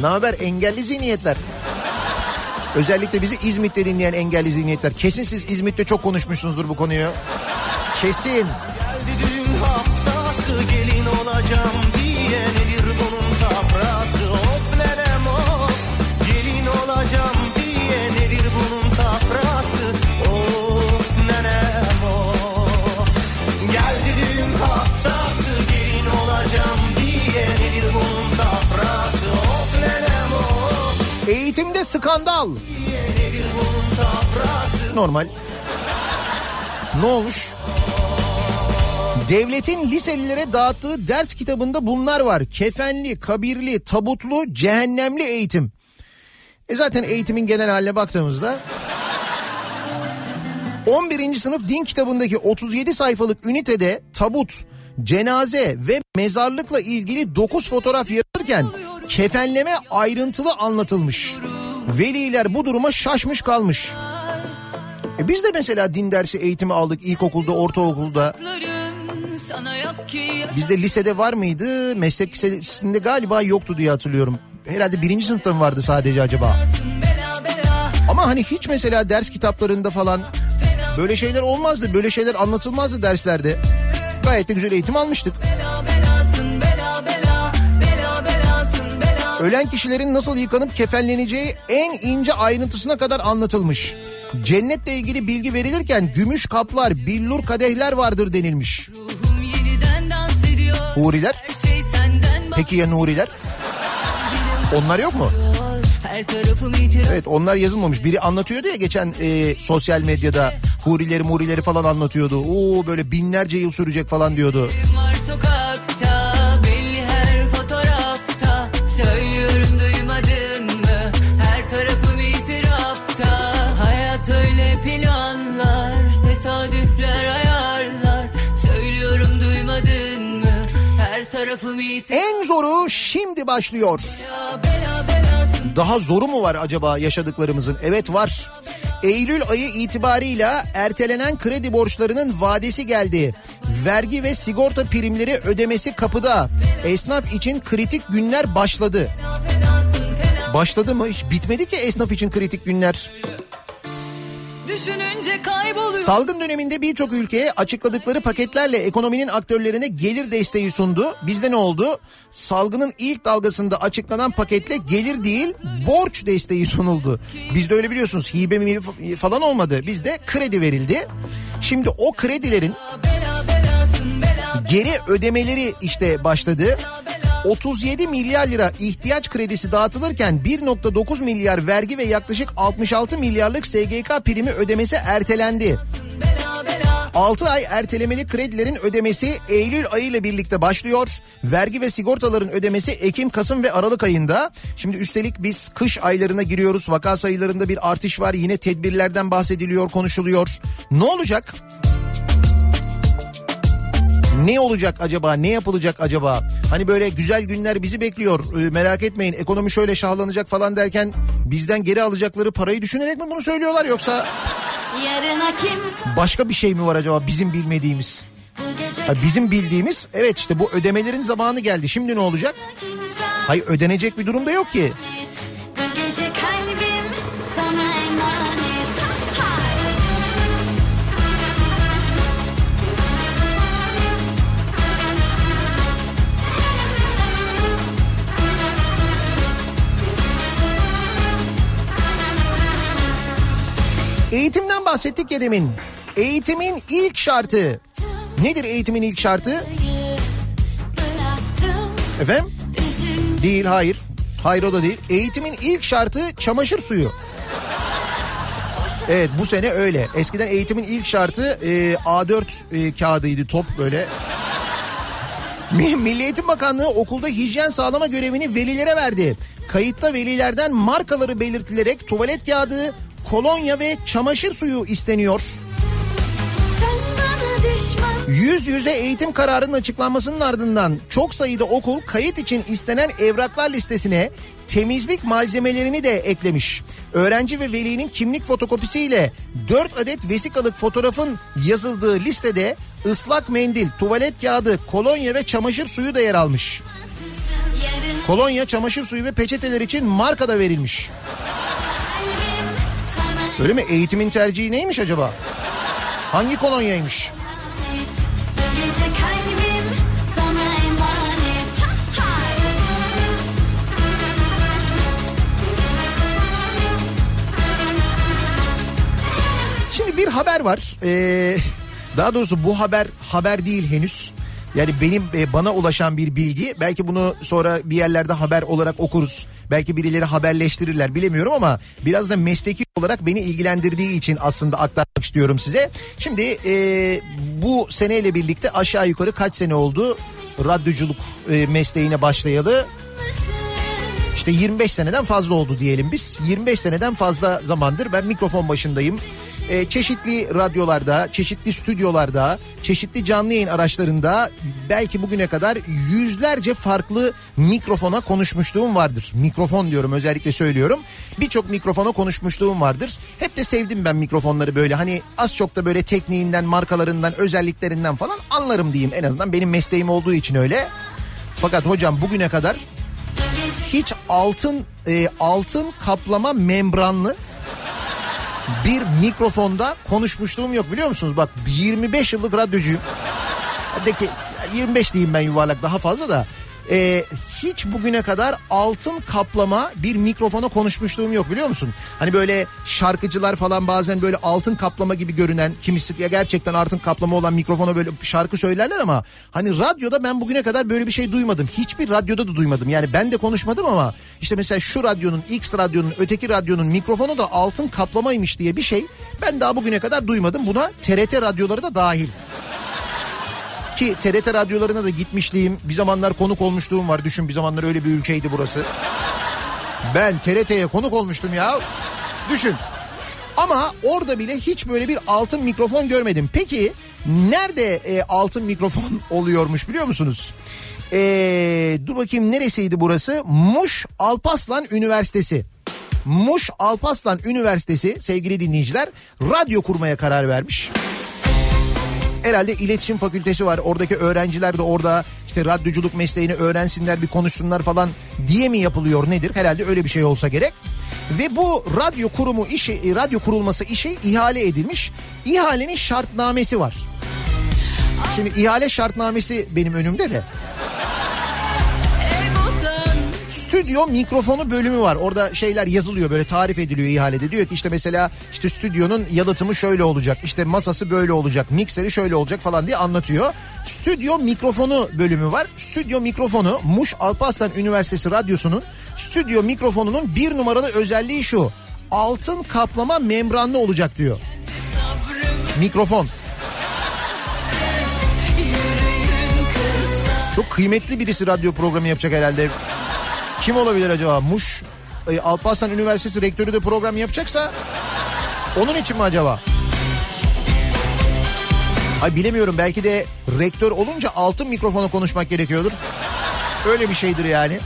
Ne haber engelli zihniyetler? Özellikle bizi İzmit'te dinleyen engelli zihniyetler. Kesin siz İzmit'te çok konuşmuşsunuzdur bu konuyu. Kesin. Olacağım diye nedir bunun tafrası? Of nenem of Gelin olacağım diye nedir bunun tafrası? Of nenem of Geldi düğün haftası gelin olacağım diye nedir bunun tafrası? Of nenem of Eğitimde skandal. Nedir bunun tafrası? Normal. Ne olmuş? Devletin liselilere dağıttığı ders kitabında bunlar var. Kefenli, kabirli, tabutlu, cehennemli eğitim. E zaten eğitimin genel haline baktığımızda 11. sınıf din kitabındaki 37 sayfalık ünitede tabut, cenaze ve mezarlıkla ilgili 9 fotoğraf yer alırken kefenleme ayrıntılı anlatılmış. Veliler bu duruma şaşmış kalmış. E biz de mesela din dersi eğitimi aldık ilkokulda, ortaokulda. Bizde lisede var mıydı? Meslek lisesinde galiba yoktu diye hatırlıyorum. Herhalde birinci sınıfta mı vardı sadece acaba? Ama hani hiç mesela ders kitaplarında falan böyle şeyler olmazdı. Böyle şeyler anlatılmazdı derslerde. Gayet de güzel eğitim almıştık. Ölen kişilerin nasıl yıkanıp kefenleneceği en ince ayrıntısına kadar anlatılmış. Cennetle ilgili bilgi verilirken gümüş kaplar, billur kadehler vardır denilmiş. Huriler? Peki ya Nuriler? Onlar yok mu? Evet onlar yazılmamış. Biri anlatıyordu ya geçen e, sosyal medyada hurileri murileri falan anlatıyordu. Oo böyle binlerce yıl sürecek falan diyordu. var zoru şimdi başlıyor. Daha zoru mu var acaba yaşadıklarımızın? Evet var. Eylül ayı itibarıyla ertelenen kredi borçlarının vadesi geldi. Vergi ve sigorta primleri ödemesi kapıda. Esnaf için kritik günler başladı. Başladı mı? Hiç bitmedi ki esnaf için kritik günler. Düşününce kayboluyor Salgın döneminde birçok ülkeye açıkladıkları paketlerle ekonominin aktörlerine gelir desteği sundu. Bizde ne oldu? Salgının ilk dalgasında açıklanan paketle gelir değil borç desteği sunuldu. Bizde öyle biliyorsunuz hibe mi falan olmadı. Bizde kredi verildi. Şimdi o kredilerin geri ödemeleri işte başladı. 37 milyar lira ihtiyaç kredisi dağıtılırken 1.9 milyar vergi ve yaklaşık 66 milyarlık SGK primi ödemesi ertelendi. bela bela 6 ay ertelemeli kredilerin ödemesi Eylül ayı ile birlikte başlıyor. Vergi ve sigortaların ödemesi Ekim, Kasım ve Aralık ayında. Şimdi üstelik biz kış aylarına giriyoruz. Vaka sayılarında bir artış var. Yine tedbirlerden bahsediliyor, konuşuluyor. Ne olacak? Ne olacak acaba? Ne yapılacak acaba? Hani böyle güzel günler bizi bekliyor. Ee, merak etmeyin. Ekonomi şöyle şahlanacak falan derken bizden geri alacakları parayı düşünerek mi bunu söylüyorlar yoksa Yarına kimse başka bir şey mi var acaba bizim bilmediğimiz? Ha, bizim bildiğimiz evet işte bu ödemelerin zamanı geldi. Şimdi ne olacak? Hayır ödenecek bir durum da yok ki. Eğitimden bahsettik ya demin. Eğitimin ilk şartı. Nedir eğitimin ilk şartı? Efendim? Değil hayır. Hayır o da değil. Eğitimin ilk şartı çamaşır suyu. Evet bu sene öyle. Eskiden eğitimin ilk şartı e, A4 e, kağıdıydı top böyle. Mi- Milli Eğitim Bakanlığı okulda hijyen sağlama görevini velilere verdi. Kayıtta velilerden markaları belirtilerek tuvalet kağıdı, kolonya ve çamaşır suyu isteniyor. Yüz yüze eğitim kararının açıklanmasının ardından çok sayıda okul kayıt için istenen evraklar listesine temizlik malzemelerini de eklemiş. Öğrenci ve velinin kimlik fotokopisiyle 4 adet vesikalık fotoğrafın yazıldığı listede ıslak mendil, tuvalet kağıdı, kolonya ve çamaşır suyu da yer almış. Kolonya, çamaşır suyu ve peçeteler için marka da verilmiş. Öyle mi? Eğitimin tercihi neymiş acaba? Hangi kolonyaymış? Şimdi bir haber var. Ee, daha doğrusu bu haber haber değil henüz. Yani benim e, bana ulaşan bir bilgi. Belki bunu sonra bir yerlerde haber olarak okuruz. Belki birileri haberleştirirler bilemiyorum ama biraz da mesleki olarak beni ilgilendirdiği için aslında aktarmak istiyorum size. Şimdi e, bu seneyle birlikte aşağı yukarı kaç sene oldu radyoculuk e, mesleğine başlayalı? İşte 25 seneden fazla oldu diyelim biz. 25 seneden fazla zamandır ben mikrofon başındayım. Ee, çeşitli radyolarda, çeşitli stüdyolarda, çeşitli canlı yayın araçlarında belki bugüne kadar yüzlerce farklı mikrofona konuşmuşluğum vardır. Mikrofon diyorum özellikle söylüyorum. Birçok mikrofona konuşmuşluğum vardır. Hep de sevdim ben mikrofonları böyle hani az çok da böyle tekniğinden, markalarından, özelliklerinden falan anlarım diyeyim. En azından benim mesleğim olduğu için öyle. Fakat hocam bugüne kadar hiç altın e, altın kaplama membranlı bir mikrofonda konuşmuşluğum yok biliyor musunuz? Bak 25 yıllık radyocuyum. Hadi ki 25 diyeyim ben yuvarlak daha fazla da. Ee, hiç bugüne kadar altın kaplama bir mikrofona konuşmuşluğum yok biliyor musun? Hani böyle şarkıcılar falan bazen böyle altın kaplama gibi görünen kimisi ya gerçekten altın kaplama olan mikrofona böyle şarkı söylerler ama hani radyoda ben bugüne kadar böyle bir şey duymadım. Hiçbir radyoda da duymadım. Yani ben de konuşmadım ama işte mesela şu radyonun X radyonun öteki radyonun mikrofonu da altın kaplamaymış diye bir şey ben daha bugüne kadar duymadım. Buna TRT radyoları da dahil. Ki TRT radyolarına da gitmişliğim. Bir zamanlar konuk olmuşluğum var. Düşün bir zamanlar öyle bir ülkeydi burası. Ben TRT'ye konuk olmuştum ya. Düşün. Ama orada bile hiç böyle bir altın mikrofon görmedim. Peki nerede e, altın mikrofon oluyormuş biliyor musunuz? E, dur bakayım neresiydi burası? Muş Alpaslan Üniversitesi. Muş Alpaslan Üniversitesi sevgili dinleyiciler radyo kurmaya karar vermiş. Herhalde iletişim fakültesi var. Oradaki öğrenciler de orada işte radyoculuk mesleğini öğrensinler bir konuşsunlar falan diye mi yapılıyor nedir? Herhalde öyle bir şey olsa gerek. Ve bu radyo kurumu işi, e, radyo kurulması işi ihale edilmiş. İhalenin şartnamesi var. Şimdi ihale şartnamesi benim önümde de. Stüdyo mikrofonu bölümü var. Orada şeyler yazılıyor böyle tarif ediliyor ihalede. Diyor ki işte mesela işte stüdyonun yalıtımı şöyle olacak. işte masası böyle olacak. Mikseri şöyle olacak falan diye anlatıyor. Stüdyo mikrofonu bölümü var. Stüdyo mikrofonu Muş Alparslan Üniversitesi Radyosu'nun stüdyo mikrofonunun bir numaralı özelliği şu. Altın kaplama membranlı olacak diyor. Mikrofon. Çok kıymetli birisi radyo programı yapacak herhalde. Kim olabilir acaba? Muş e, Alparslan Üniversitesi rektörü de program yapacaksa onun için mi acaba? Ay bilemiyorum belki de rektör olunca altın mikrofona konuşmak gerekiyordur. Öyle bir şeydir yani.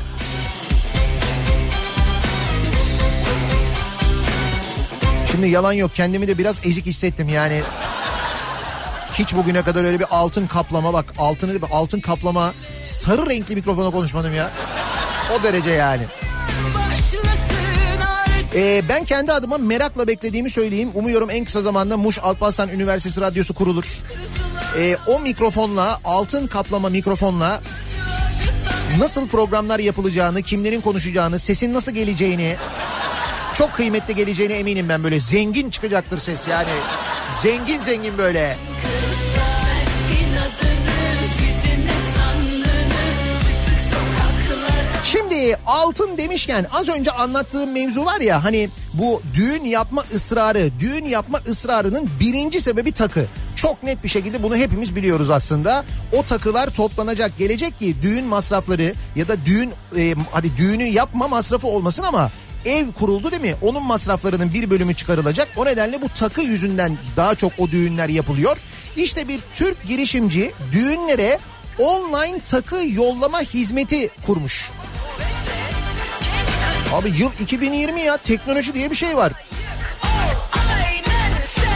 Şimdi yalan yok kendimi de biraz ezik hissettim yani. Hiç bugüne kadar öyle bir altın kaplama bak altını altın kaplama sarı renkli mikrofona konuşmadım ya. O derece yani. Ee, ben kendi adıma merakla beklediğimi söyleyeyim. Umuyorum en kısa zamanda Muş Alparslan Üniversitesi Radyosu kurulur. Ee, o mikrofonla altın kaplama mikrofonla nasıl programlar yapılacağını, kimlerin konuşacağını, sesin nasıl geleceğini çok kıymetli geleceğine eminim ben böyle zengin çıkacaktır ses yani. Zengin zengin böyle. Şimdi altın demişken az önce anlattığım mevzu var ya hani bu düğün yapma ısrarı, düğün yapma ısrarının birinci sebebi takı. Çok net bir şekilde bunu hepimiz biliyoruz aslında. O takılar toplanacak gelecek ki düğün masrafları ya da düğün e, hadi düğünü yapma masrafı olmasın ama ev kuruldu değil mi? Onun masraflarının bir bölümü çıkarılacak. O nedenle bu takı yüzünden daha çok o düğünler yapılıyor. İşte bir Türk girişimci düğünlere online takı yollama hizmeti kurmuş. Abi yıl 2020 ya teknoloji diye bir şey var.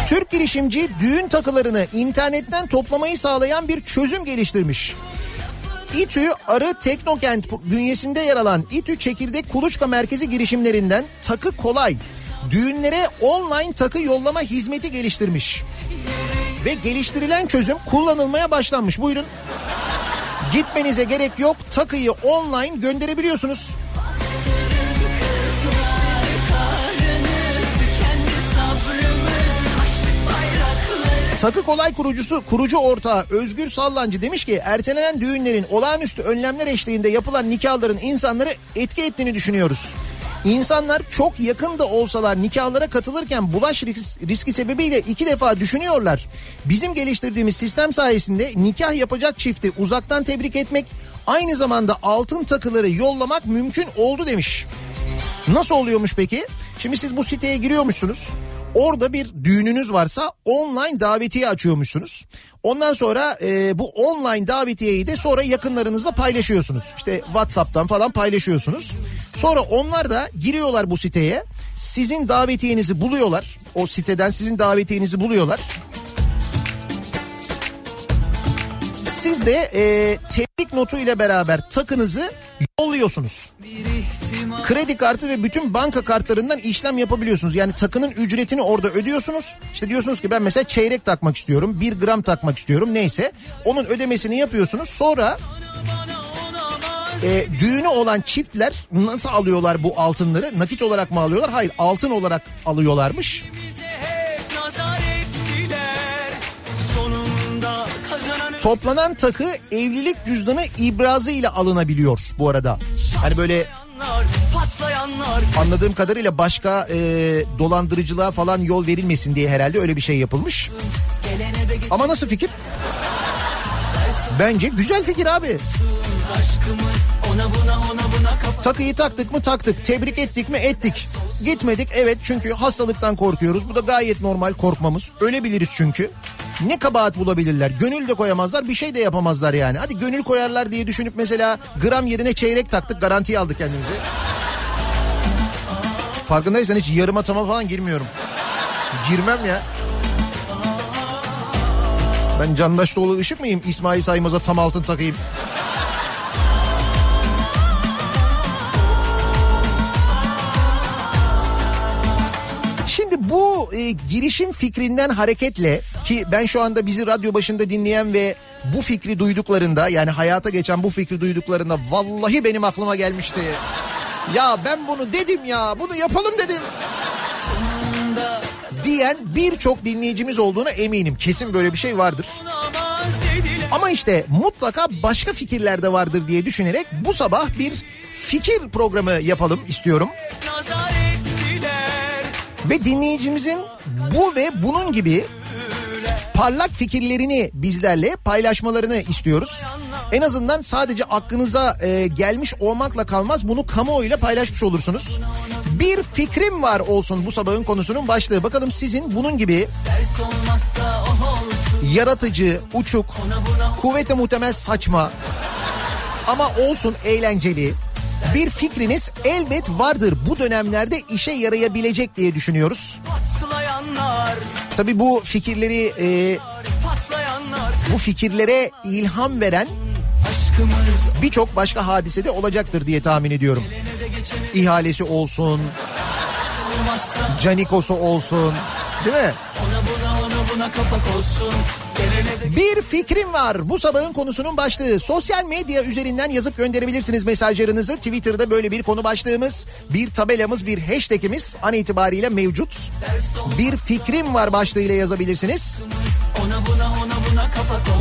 Türk girişimci düğün takılarını internetten toplamayı sağlayan bir çözüm geliştirmiş. İTÜ Arı Teknokent bünyesinde yer alan İTÜ Çekirdek Kuluçka Merkezi girişimlerinden Takı Kolay düğünlere online takı yollama hizmeti geliştirmiş. Ve geliştirilen çözüm kullanılmaya başlanmış. Buyurun. Gitmenize gerek yok. Takıyı online gönderebiliyorsunuz. Takı Kolay kurucusu, kurucu ortağı Özgür Sallancı demiş ki ertelenen düğünlerin olağanüstü önlemler eşliğinde yapılan nikahların insanları etki ettiğini düşünüyoruz. İnsanlar çok yakın da olsalar nikahlara katılırken bulaş riski, sebebiyle iki defa düşünüyorlar. Bizim geliştirdiğimiz sistem sayesinde nikah yapacak çifti uzaktan tebrik etmek, aynı zamanda altın takıları yollamak mümkün oldu demiş. Nasıl oluyormuş peki? Şimdi siz bu siteye giriyormuşsunuz. Orada bir düğününüz varsa online davetiye açıyormuşsunuz. Ondan sonra e, bu online davetiyeyi de sonra yakınlarınızla paylaşıyorsunuz. İşte WhatsApp'tan falan paylaşıyorsunuz. Sonra onlar da giriyorlar bu siteye. Sizin davetiyenizi buluyorlar. O siteden sizin davetiyenizi buluyorlar. Siz de e, tebrik notu ile beraber takınızı yolluyorsunuz. Kredi kartı ve bütün banka kartlarından işlem yapabiliyorsunuz. Yani takının ücretini orada ödüyorsunuz. İşte diyorsunuz ki ben mesela çeyrek takmak istiyorum. Bir gram takmak istiyorum neyse. Onun ödemesini yapıyorsunuz. Sonra e, düğünü olan çiftler nasıl alıyorlar bu altınları? Nakit olarak mı alıyorlar? Hayır altın olarak alıyorlarmış. Toplanan takı evlilik cüzdanı ibrazı ile alınabiliyor bu arada. Hani böyle anladığım kadarıyla başka e, dolandırıcılığa falan yol verilmesin diye herhalde öyle bir şey yapılmış. Ama nasıl fikir? Bence güzel fikir abi. Takıyı taktık mı taktık. Tebrik ettik mi ettik. Gitmedik evet çünkü hastalıktan korkuyoruz. Bu da gayet normal korkmamız. Ölebiliriz çünkü. Ne kabahat bulabilirler. Gönül de koyamazlar bir şey de yapamazlar yani. Hadi gönül koyarlar diye düşünüp mesela gram yerine çeyrek taktık garantiye aldık kendimizi. Farkındaysan hiç yarım atama falan girmiyorum. Girmem ya. Ben Candaş Doğulu ışık mıyım? İsmail Saymaz'a tam altın takayım. Bu e, girişim fikrinden hareketle ki ben şu anda bizi radyo başında dinleyen ve bu fikri duyduklarında yani hayata geçen bu fikri duyduklarında vallahi benim aklıma gelmişti. Ya ben bunu dedim ya bunu yapalım dedim. Diyen birçok dinleyicimiz olduğuna eminim. Kesin böyle bir şey vardır. Ama işte mutlaka başka fikirler de vardır diye düşünerek bu sabah bir fikir programı yapalım istiyorum. Ve dinleyicimizin bu ve bunun gibi parlak fikirlerini bizlerle paylaşmalarını istiyoruz. En azından sadece aklınıza e, gelmiş olmakla kalmaz bunu kamuoyuyla paylaşmış olursunuz. Bir fikrim var olsun bu sabahın konusunun başlığı. Bakalım sizin bunun gibi yaratıcı, uçuk, kuvvete muhtemel saçma ama olsun eğlenceli bir fikriniz elbet vardır bu dönemlerde işe yarayabilecek diye düşünüyoruz. Tabi bu fikirleri e, bu fikirlere ilham veren birçok başka hadisede olacaktır diye tahmin ediyorum. İhalesi olsun, Canikosu olsun, değil mi? Bir fikrim var. Bu sabahın konusunun başlığı. Sosyal medya üzerinden yazıp gönderebilirsiniz mesajlarınızı. Twitter'da böyle bir konu başlığımız, bir tabelamız, bir hashtagimiz an itibariyle mevcut. Bir fikrim var başlığıyla yazabilirsiniz.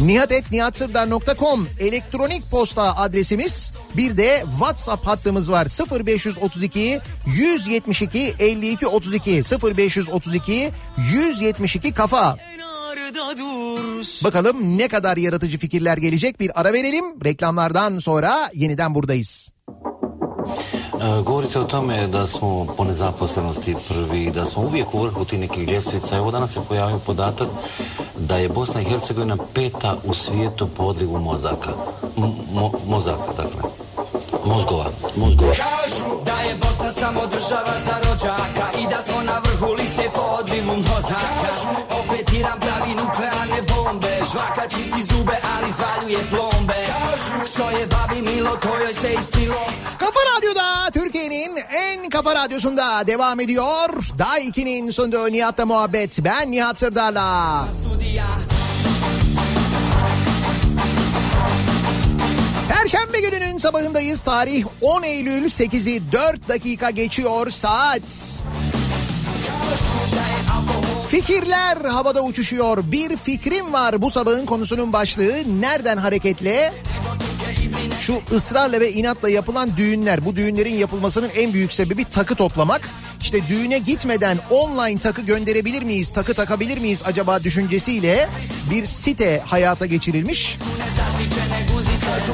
nihatetnihatsırdar.com elektronik posta adresimiz. Bir de WhatsApp hattımız var 0532 172 52 32 0532 172 kafa. Bakalım ne kadar yaratıcı fikirler gelecek bir ara verelim. Reklamlardan sonra yeniden buradayız. E, Govorite o tome da smo po nezaposlenosti prvi, da smo uvijek u vrhu tih nekih ljestvica. Evo danas se pojavio podatak da je Bosna i Hercegovina peta u svijetu po odlivu mozaka. Mo- mozaka, dakle. Mozgova. Mozgova. Kažu da je Bosna samo država za rođaka I da smo na vrhu liste po odlivu mozaka Opet Iran pravi nuklearne bombe Žvaka čisti zube ali zvaljuje plombe Kažu što je babi Milo kojoj se isnilo Kafa Radyo'da Türkiye'nin en kafa radyosunda devam ediyor. Daha 2'nin sunduğu Nihat'la muhabbet. Ben Nihat Sırdar'la. Perşembe gününün sabahındayız. Tarih 10 Eylül 8'i 4 dakika geçiyor saat. Fikirler havada uçuşuyor. Bir fikrim var bu sabahın konusunun başlığı. Nereden hareketle? Şu ısrarla ve inatla yapılan düğünler. Bu düğünlerin yapılmasının en büyük sebebi takı toplamak. İşte düğüne gitmeden online takı gönderebilir miyiz, takı takabilir miyiz acaba düşüncesiyle bir site hayata geçirilmiş.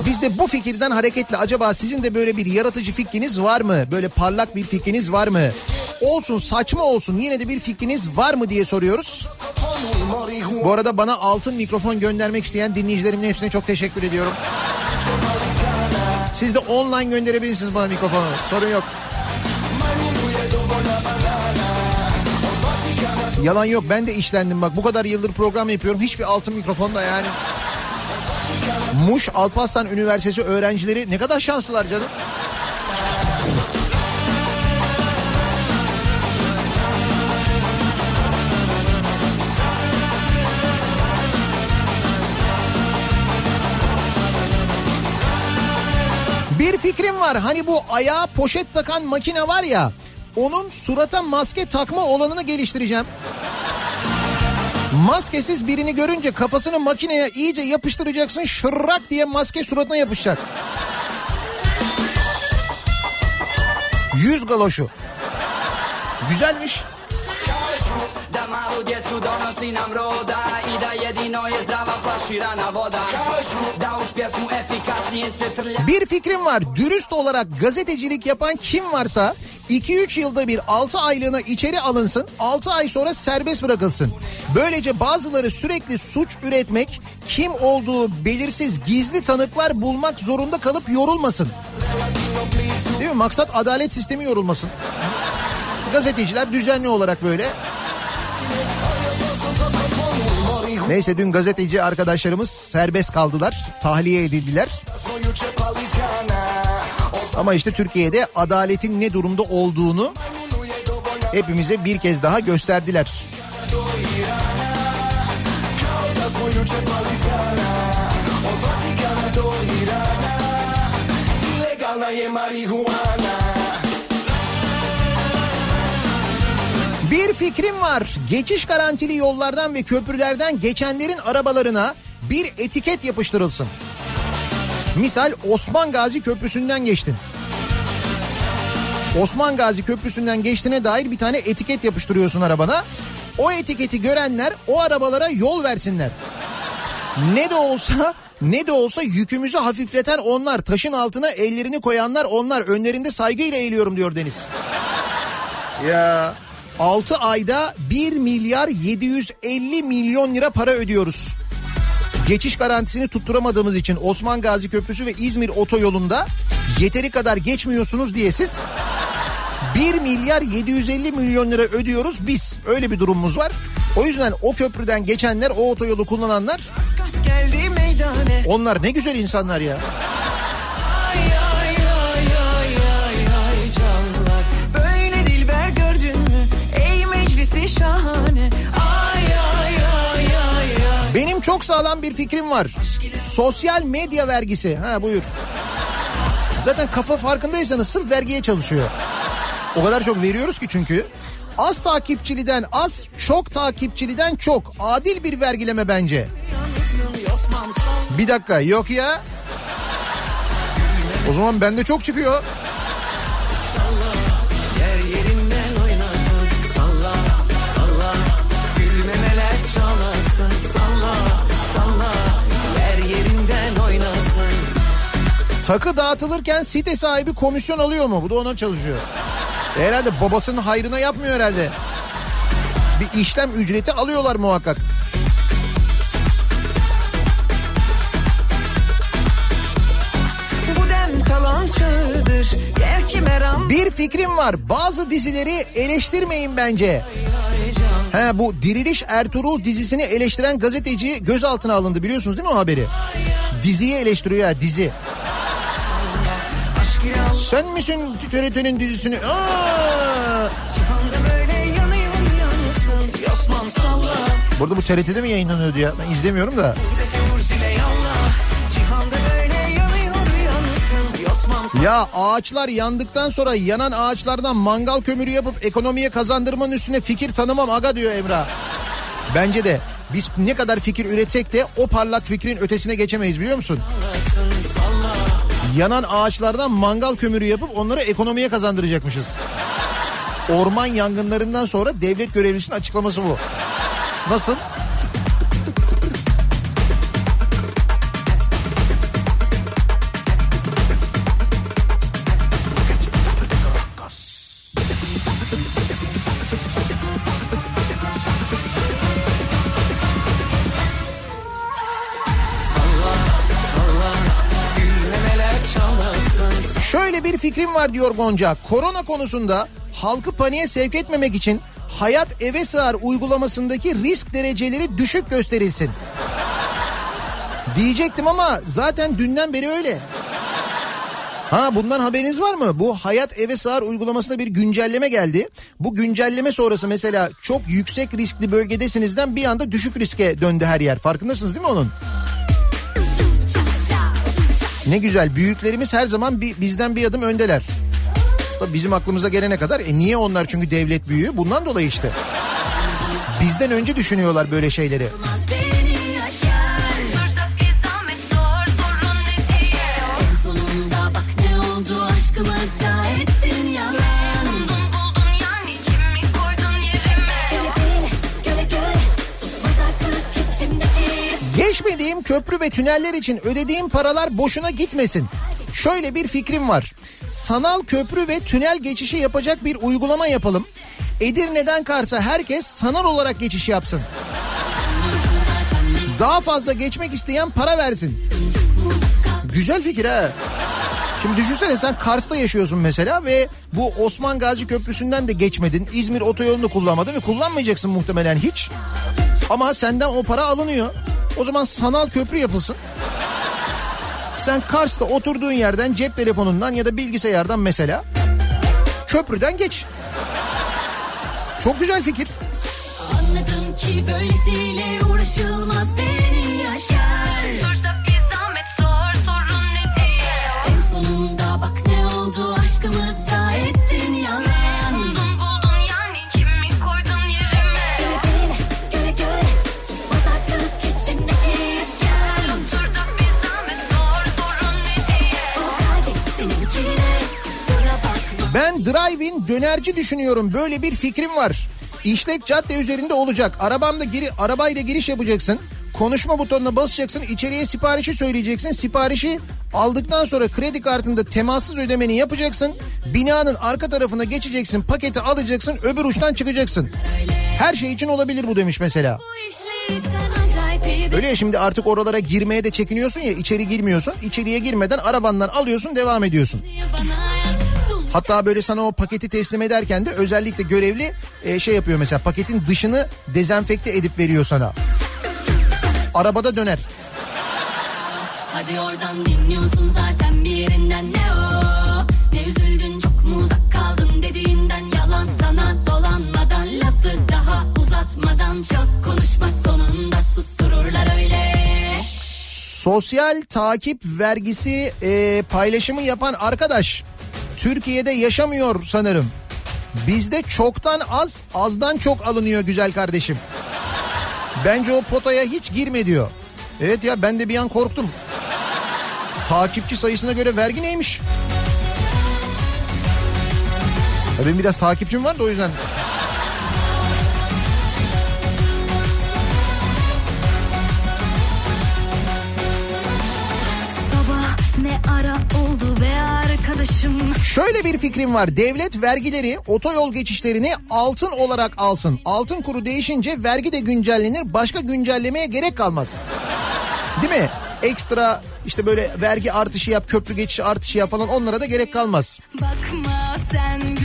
Biz de bu fikirden hareketle acaba sizin de böyle bir yaratıcı fikriniz var mı? Böyle parlak bir fikriniz var mı? Olsun saçma olsun yine de bir fikriniz var mı diye soruyoruz. Bu arada bana altın mikrofon göndermek isteyen dinleyicilerimin hepsine çok teşekkür ediyorum. Siz de online gönderebilirsiniz bana mikrofonu. Sorun yok. Yalan yok ben de işlendim bak bu kadar yıldır program yapıyorum hiçbir altın mikrofonla yani. Muş Alparslan Üniversitesi öğrencileri ne kadar şanslılar canım. Bir fikrim var. Hani bu ayağa poşet takan makine var ya. Onun surata maske takma olanını geliştireceğim. Maskesiz birini görünce kafasını makineye iyice yapıştıracaksın. Şırrak diye maske suratına yapışacak. Yüz galoşu. Güzelmiş. Jedino je zdrava flaširana voda Kažu da uz pjesmu efikasnije se trlja Bir fikrim var. Dürüst olarak gazetecilik yapan kim varsa 2-3 yılda bir 6 aylığına içeri alınsın. 6 ay sonra serbest bırakılsın. Böylece bazıları sürekli suç üretmek, kim olduğu belirsiz gizli tanıklar bulmak zorunda kalıp yorulmasın. Değil mi? Maksat adalet sistemi yorulmasın. Gazeteciler düzenli olarak böyle Neyse dün gazeteci arkadaşlarımız serbest kaldılar. Tahliye edildiler. Ama işte Türkiye'de adaletin ne durumda olduğunu hepimize bir kez daha gösterdiler. Da Bir fikrim var. Geçiş garantili yollardan ve köprülerden geçenlerin arabalarına bir etiket yapıştırılsın. Misal Osman Gazi Köprüsü'nden geçtin. Osman Gazi Köprüsü'nden geçtiğine dair bir tane etiket yapıştırıyorsun arabana. O etiketi görenler o arabalara yol versinler. Ne de olsa ne de olsa yükümüzü hafifleten onlar. Taşın altına ellerini koyanlar onlar. Önlerinde saygıyla eğiliyorum diyor Deniz. Ya 6 ayda 1 milyar 750 milyon lira para ödüyoruz. Geçiş garantisini tutturamadığımız için Osman Gazi Köprüsü ve İzmir otoyolunda yeteri kadar geçmiyorsunuz diye siz 1 milyar 750 milyon lira ödüyoruz biz. Öyle bir durumumuz var. O yüzden o köprüden geçenler, o otoyolu kullananlar onlar ne güzel insanlar ya. Çok sağlam bir fikrim var. Sosyal medya vergisi. Ha buyur. Zaten kafa farkındaysanız sırf vergiye çalışıyor. O kadar çok veriyoruz ki çünkü. Az takipçiliden az, çok takipçiliden çok. Adil bir vergileme bence. Bir dakika yok ya. O zaman bende çok çıkıyor. Takı dağıtılırken site sahibi komisyon alıyor mu? Bu da ona çalışıyor. E Herhalde babasının hayrına yapmıyor herhalde. Bir işlem ücreti alıyorlar muhakkak. Bir fikrim var. Bazı dizileri eleştirmeyin bence. He bu Diriliş Ertuğrul dizisini eleştiren gazeteci gözaltına alındı biliyorsunuz değil mi o haberi? Diziyi eleştiriyor ya dizi. Sen misin TRT'nin dizisini? Aa! Burada bu TRT'de mi yayınlanıyordu ya? Ben izlemiyorum da. Ya ağaçlar yandıktan sonra yanan ağaçlardan mangal kömürü yapıp ekonomiye kazandırmanın üstüne fikir tanımam aga diyor Emrah. Bence de biz ne kadar fikir üretsek de o parlak fikrin ötesine geçemeyiz biliyor musun? Yanan ağaçlardan mangal kömürü yapıp onları ekonomiye kazandıracakmışız. Orman yangınlarından sonra devlet görevlisinin açıklaması bu. Nasıl? Bir fikrim var diyor Gonca. Korona konusunda halkı paniğe sevk etmemek için hayat eve sığar uygulamasındaki risk dereceleri düşük gösterilsin. Diyecektim ama zaten dünden beri öyle. Ha bundan haberiniz var mı? Bu Hayat Eve Sığar uygulamasında bir güncelleme geldi. Bu güncelleme sonrası mesela çok yüksek riskli bölgedesinizden bir anda düşük riske döndü her yer. Farkındasınız değil mi onun? Ne güzel büyüklerimiz her zaman bir, bizden bir adım öndeler. Tabii bizim aklımıza gelene kadar e niye onlar çünkü devlet büyüğü bundan dolayı işte. Bizden önce düşünüyorlar böyle şeyleri. Yaşar aşkımı köprü ve tüneller için ödediğim paralar boşuna gitmesin. Şöyle bir fikrim var. Sanal köprü ve tünel geçişi yapacak bir uygulama yapalım. Edirne'den Kars'a herkes sanal olarak geçiş yapsın. Daha fazla geçmek isteyen para versin. Güzel fikir ha. Şimdi düşünsene sen Kars'ta yaşıyorsun mesela ve bu Osman Gazi Köprüsü'nden de geçmedin. İzmir otoyolunu kullanmadın ve kullanmayacaksın muhtemelen hiç. Ama senden o para alınıyor. O zaman sanal köprü yapılsın. Sen Kars'ta oturduğun yerden cep telefonundan ya da bilgisayardan mesela köprüden geç. Çok güzel fikir. Anladım ki böylesiyle uğraşılmaz beni dönerci düşünüyorum. Böyle bir fikrim var. İşlek cadde üzerinde olacak. Arabamda giri, arabayla giriş yapacaksın. Konuşma butonuna basacaksın. içeriye siparişi söyleyeceksin. Siparişi aldıktan sonra kredi kartında temassız ödemeni yapacaksın. Binanın arka tarafına geçeceksin. Paketi alacaksın. Öbür uçtan çıkacaksın. Her şey için olabilir bu demiş mesela. Öyle ya şimdi artık oralara girmeye de çekiniyorsun ya içeri girmiyorsun. İçeriye girmeden arabandan alıyorsun devam ediyorsun. bana Hatta böyle sana o paketi teslim ederken de özellikle görevli e, şey yapıyor mesela paketin dışını dezenfekte edip veriyor sana. Arabada döner. Hadi oradan dinliyorsun zaten bir yerinden. Ne o? Ne üzüldün çok mu uzak kaldın dediğinden. Yalan sana dolanmadan Lafı daha uzatmadan. Çok konuşma sonunda sustururlar öyle. Sosyal takip vergisi e, paylaşımı yapan arkadaş Türkiye'de yaşamıyor sanırım. Bizde çoktan az, azdan çok alınıyor güzel kardeşim. Bence o potaya hiç girme diyor. Evet ya ben de bir an korktum. Takipçi sayısına göre vergi neymiş? Ya benim biraz takipçim var da o yüzden. Şöyle bir fikrim var. Devlet vergileri otoyol geçişlerini altın olarak alsın. Altın kuru değişince vergi de güncellenir. Başka güncellemeye gerek kalmaz. Değil mi? Ekstra işte böyle vergi artışı yap, köprü geçişi artışı yap falan onlara da gerek kalmaz.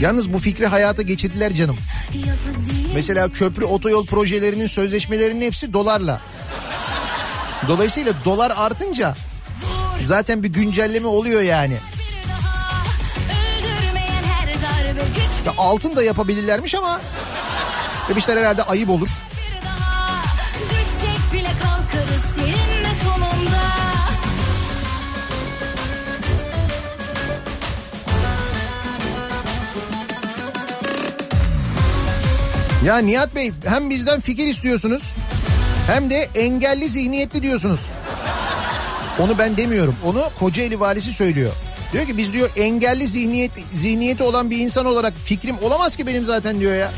Yalnız bu fikri hayata geçirdiler canım. Mesela köprü otoyol projelerinin sözleşmelerinin hepsi dolarla. Dolayısıyla dolar artınca zaten bir güncelleme oluyor yani. Ya altın da yapabilirlermiş ama demişler herhalde ayıp olur. Ya Nihat Bey hem bizden fikir istiyorsunuz hem de engelli zihniyetli diyorsunuz. Onu ben demiyorum. Onu Kocaeli valisi söylüyor. Diyor ki biz diyor engelli zihniyet zihniyeti olan bir insan olarak fikrim olamaz ki benim zaten diyor ya.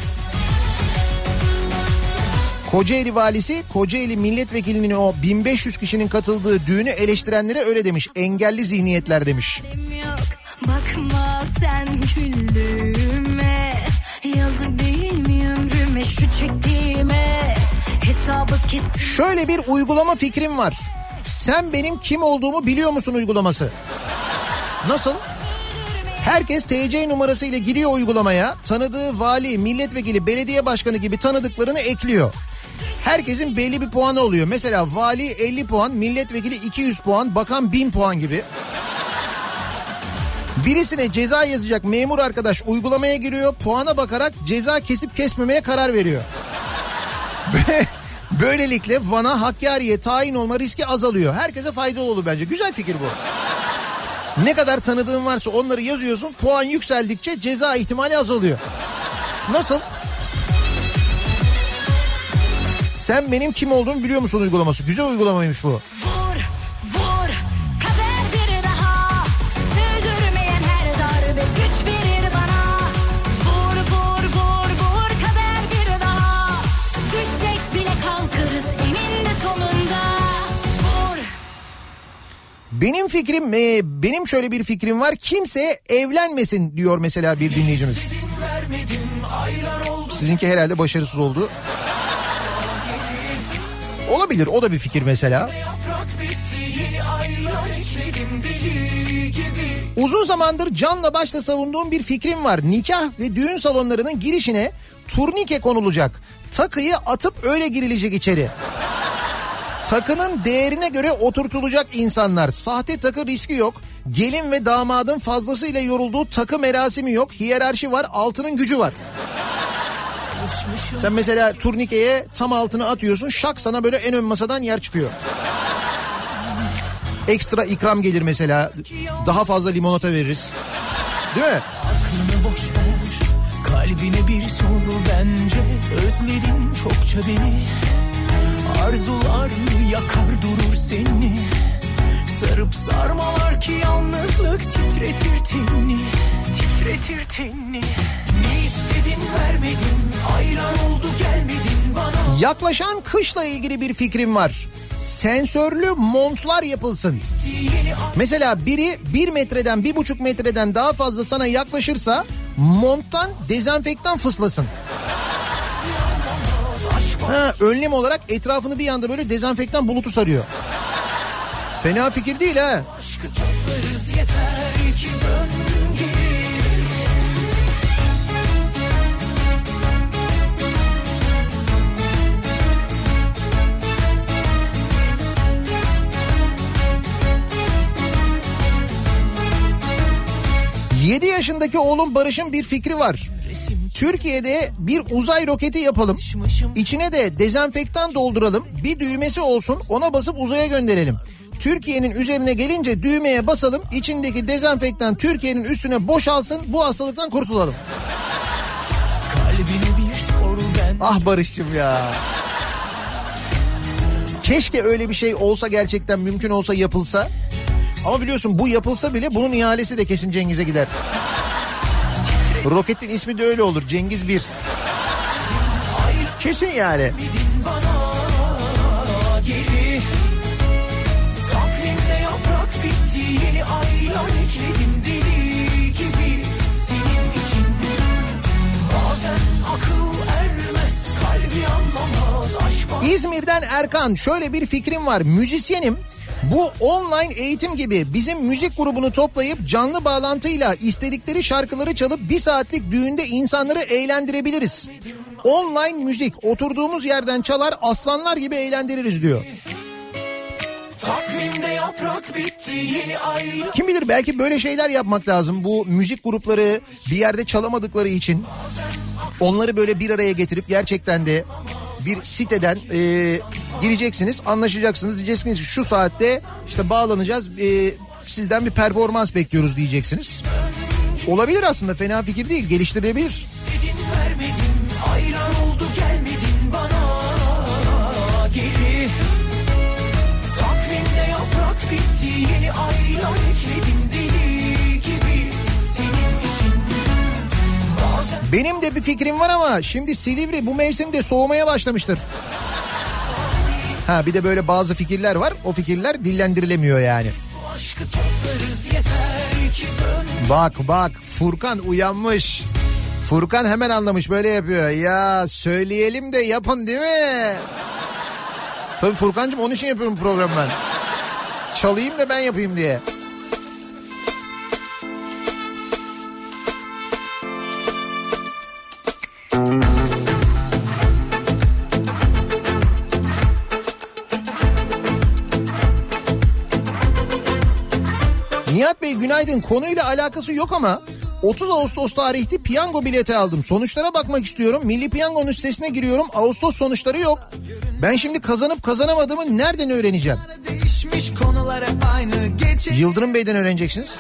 Kocaeli valisi Kocaeli milletvekilinin o 1500 kişinin katıldığı düğünü eleştirenlere öyle demiş. Engelli zihniyetler demiş. Yok bakma sen güldüğüme Yazık değil mi ömrüme şu çektiğime Hesabı kes Şöyle bir uygulama fikrim var. Sen benim kim olduğumu biliyor musun uygulaması? Nasıl? Herkes TC numarası ile giriyor uygulamaya. Tanıdığı vali, milletvekili, belediye başkanı gibi tanıdıklarını ekliyor. Herkesin belli bir puanı oluyor. Mesela vali 50 puan, milletvekili 200 puan, bakan 1000 puan gibi. Birisine ceza yazacak memur arkadaş uygulamaya giriyor. Puana bakarak ceza kesip kesmemeye karar veriyor. Böylelikle Van'a Hakkari'ye tayin olma riski azalıyor. Herkese faydalı olur bence. Güzel fikir bu. Ne kadar tanıdığın varsa onları yazıyorsun. Puan yükseldikçe ceza ihtimali azalıyor. Nasıl? Sen benim kim olduğumu biliyor musun uygulaması? Güzel uygulamaymış bu. Benim fikrim, e, benim şöyle bir fikrim var. Kimse evlenmesin diyor mesela bir dinleyicimiz. Sizinki herhalde başarısız oldu. Olabilir o da bir fikir mesela. Uzun zamandır canla başla savunduğum bir fikrim var. Nikah ve düğün salonlarının girişine turnike konulacak. Takıyı atıp öyle girilecek içeri. Takının değerine göre oturtulacak insanlar. Sahte takı riski yok. Gelin ve damadın fazlasıyla yorulduğu takı merasimi yok. Hiyerarşi var, altının gücü var. Sen mesela turnikeye tam altını atıyorsun şak sana böyle en ön masadan yer çıkıyor. Ekstra ikram gelir mesela. Daha fazla limonata veririz. Değil mi? Aklını boş ver Kalbine bir sor bence Özledin çokça beni Arzular yakar durur seni Sarıp sarmalar ki yalnızlık titretir tenini Titretir tenini Ne istedin vermedin Aylar oldu gelmedin bana Yaklaşan kışla ilgili bir fikrim var. Sensörlü montlar yapılsın. Mesela biri bir metreden bir buçuk metreden daha fazla sana yaklaşırsa monttan dezenfektan fıslasın. Ha, önlem olarak etrafını bir anda böyle dezenfektan bulutu sarıyor. Fena fikir değil ha. ...7 yaşındaki oğlum Barış'ın bir fikri var. Türkiye'de bir uzay roketi yapalım. İçine de dezenfektan dolduralım. Bir düğmesi olsun ona basıp uzaya gönderelim. Türkiye'nin üzerine gelince düğmeye basalım. İçindeki dezenfektan Türkiye'nin üstüne boşalsın. Bu hastalıktan kurtulalım. Ah Barış'cığım ya. Keşke öyle bir şey olsa gerçekten mümkün olsa yapılsa. Ama biliyorsun bu yapılsa bile bunun ihalesi de kesin Cengiz'e gider. Roketin ismi de öyle olur. Cengiz 1. Kesin yani. İzmir'den Erkan şöyle bir fikrim var. Müzisyenim. Bu online eğitim gibi bizim müzik grubunu toplayıp canlı bağlantıyla istedikleri şarkıları çalıp bir saatlik düğünde insanları eğlendirebiliriz. Online müzik oturduğumuz yerden çalar aslanlar gibi eğlendiririz diyor. Bitti Kim bilir belki böyle şeyler yapmak lazım. Bu müzik grupları bir yerde çalamadıkları için onları böyle bir araya getirip gerçekten de bir siteden e, gireceksiniz, anlaşacaksınız. Diyeceksiniz ki şu saatte işte bağlanacağız. e, sizden bir performans bekliyoruz diyeceksiniz. Olabilir aslında fena fikir değil geliştirilebilir. geri Takvimde yaprak bitti yeni aylar ekledim Benim de bir fikrim var ama şimdi Silivri bu mevsimde soğumaya başlamıştır. Ha bir de böyle bazı fikirler var. O fikirler dillendirilemiyor yani. Bak bak Furkan uyanmış. Furkan hemen anlamış böyle yapıyor. Ya söyleyelim de yapın değil mi? Tabii Furkancığım onun için yapıyorum programı ben. Çalayım da ben yapayım diye. Nihat Bey günaydın. Konuyla alakası yok ama 30 Ağustos tarihli piyango bileti aldım. Sonuçlara bakmak istiyorum. Milli Piyango'nun sitesine giriyorum. Ağustos sonuçları yok. Ben şimdi kazanıp kazanamadığımı nereden öğreneceğim? Yıldırım Bey'den öğreneceksiniz.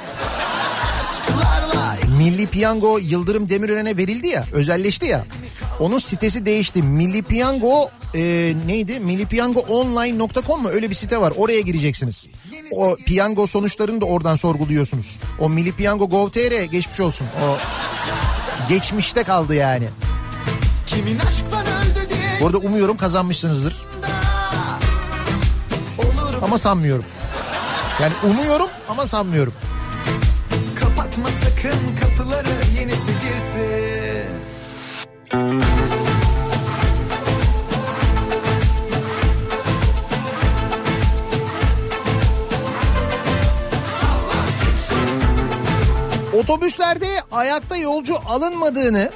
Milli Piyango Yıldırım Demirören'e verildi ya, özelleşti ya. Onun sitesi değişti. Milli Piyango e, neydi? millipiyangoonline.com mu? Öyle bir site var. Oraya gireceksiniz. O piyango sonuçlarını da oradan sorguluyorsunuz. O Milli Piyango Gov.tr geçmiş olsun. O geçmişte kaldı yani. Kimin aşktan öldü diye Bu arada umuyorum kazanmışsınızdır. Ama sanmıyorum. Yani umuyorum ama sanmıyorum. kapatma sakın kapıları yenisi Otobüslerde ayakta yolcu alınmadığını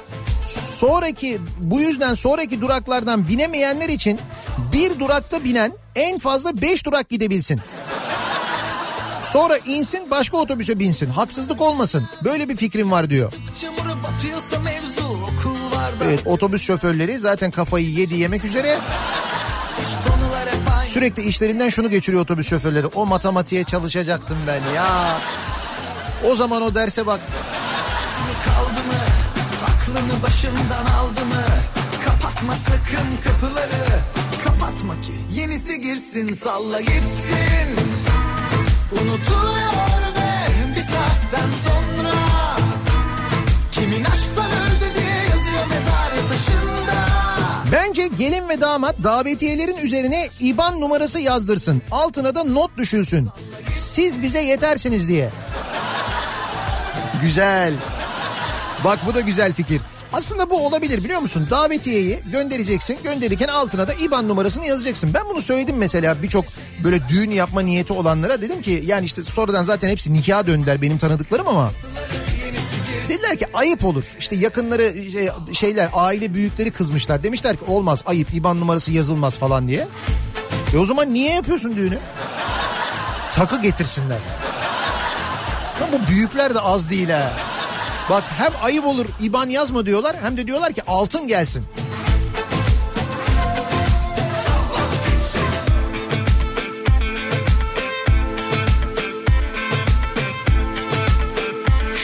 sonraki bu yüzden sonraki duraklardan binemeyenler için bir durakta binen en fazla 5 durak gidebilsin. Sonra insin başka otobüse binsin. Haksızlık olmasın. Böyle bir fikrim var diyor. Evet otobüs şoförleri zaten kafayı yedi yemek üzere. Sürekli işlerinden şunu geçiriyor otobüs şoförleri. O matematiğe çalışacaktım ben ya. O zaman o derse bak. kaldı mı aklını başından aldı mı kapatma sakın kapıları kapatma ki yenisi girsin salla gitsin unutuluyor ve bir saatten sonra kimin aşktan öldü diye yazıyor mezar taşında Bence gelin ve damat davetiyelerin üzerine IBAN numarası yazdırsın. Altına da not düşülsün. Siz bize yetersiniz diye. Güzel. Bak bu da güzel fikir. Aslında bu olabilir biliyor musun? Davetiyeyi göndereceksin. Gönderirken altına da IBAN numarasını yazacaksın. Ben bunu söyledim mesela birçok böyle düğün yapma niyeti olanlara. Dedim ki yani işte sonradan zaten hepsi nikaha döndüler benim tanıdıklarım ama. Dediler ki ayıp olur. İşte yakınları şey- şeyler aile büyükleri kızmışlar. Demişler ki olmaz ayıp IBAN numarası yazılmaz falan diye. E o zaman niye yapıyorsun düğünü? Takı getirsinler. Ama bu büyükler de az değil ha. Bak hem ayıp olur IBAN yazma diyorlar hem de diyorlar ki altın gelsin.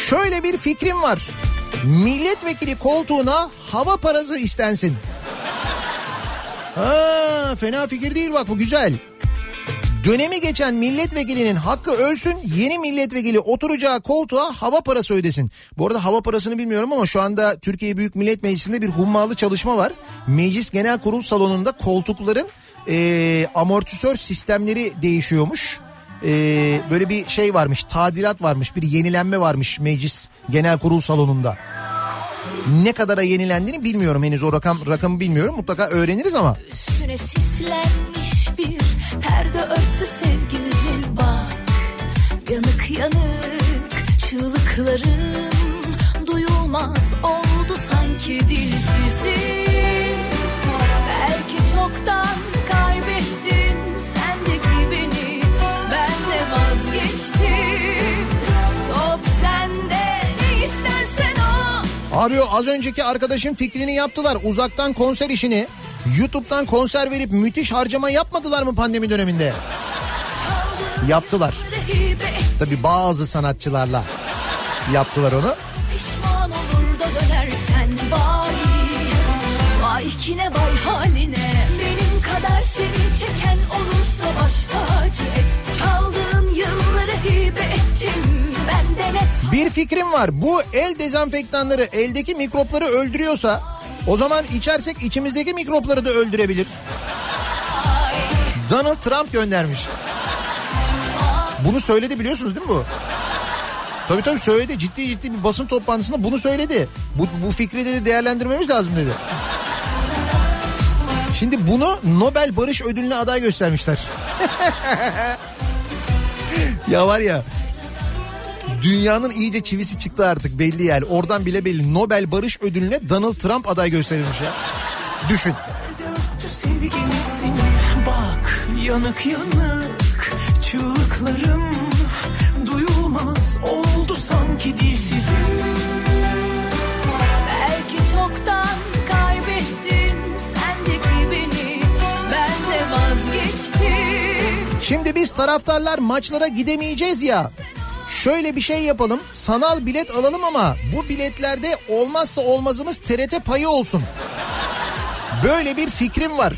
Şöyle bir fikrim var. Milletvekili koltuğuna hava parası istensin. Ha, fena fikir değil bak bu güzel. Dönemi geçen milletvekilinin hakkı ölsün yeni milletvekili oturacağı koltuğa hava parası ödesin. Bu arada hava parasını bilmiyorum ama şu anda Türkiye Büyük Millet Meclisi'nde bir hummalı çalışma var. Meclis Genel Kurul salonunda koltukların e, amortisör sistemleri değişiyormuş. E, böyle bir şey varmış tadilat varmış bir yenilenme varmış meclis genel kurul salonunda. Ne kadara yenilendiğini bilmiyorum henüz. O rakam rakamı bilmiyorum. Mutlaka öğreniriz ama. Üstüne sislenmiş bir perde örtü sevgimizin bak. Yanık yanık çığlıklarım duyulmaz oldu sanki dilsizim Abi o az önceki arkadaşın fikrini yaptılar. Uzaktan konser işini YouTube'dan konser verip müthiş harcama yapmadılar mı pandemi döneminde? Yaptılar. Tabi bazı sanatçılarla yaptılar onu. Pişman olur da dönersen vay Vay kine vay haline Benim kadar seni çeken olursa baş tacı et Çaldığın yılları hibe et Bir fikrim var. Bu el dezenfektanları eldeki mikropları öldürüyorsa o zaman içersek içimizdeki mikropları da öldürebilir. Donald Trump göndermiş. Bunu söyledi biliyorsunuz değil mi bu? Tabii tabii söyledi. Ciddi ciddi bir basın toplantısında bunu söyledi. Bu, bu fikri dedi değerlendirmemiz lazım dedi. Şimdi bunu Nobel Barış Ödülü'ne aday göstermişler. ya var ya dünyanın iyice çivisi çıktı artık belli yani. Oradan bile belli. Nobel Barış Ödülü'ne Donald Trump aday gösterilmiş ya. Düşün. Bak yanık yanık çığlıklarım Duyulmaz oldu sanki dilsizim Belki çoktan kaybettin sendeki beni Ben de vazgeçtim Şimdi biz taraftarlar maçlara gidemeyeceğiz ya. Şöyle bir şey yapalım. Sanal bilet alalım ama bu biletlerde olmazsa olmazımız TRT payı olsun. Böyle bir fikrim var.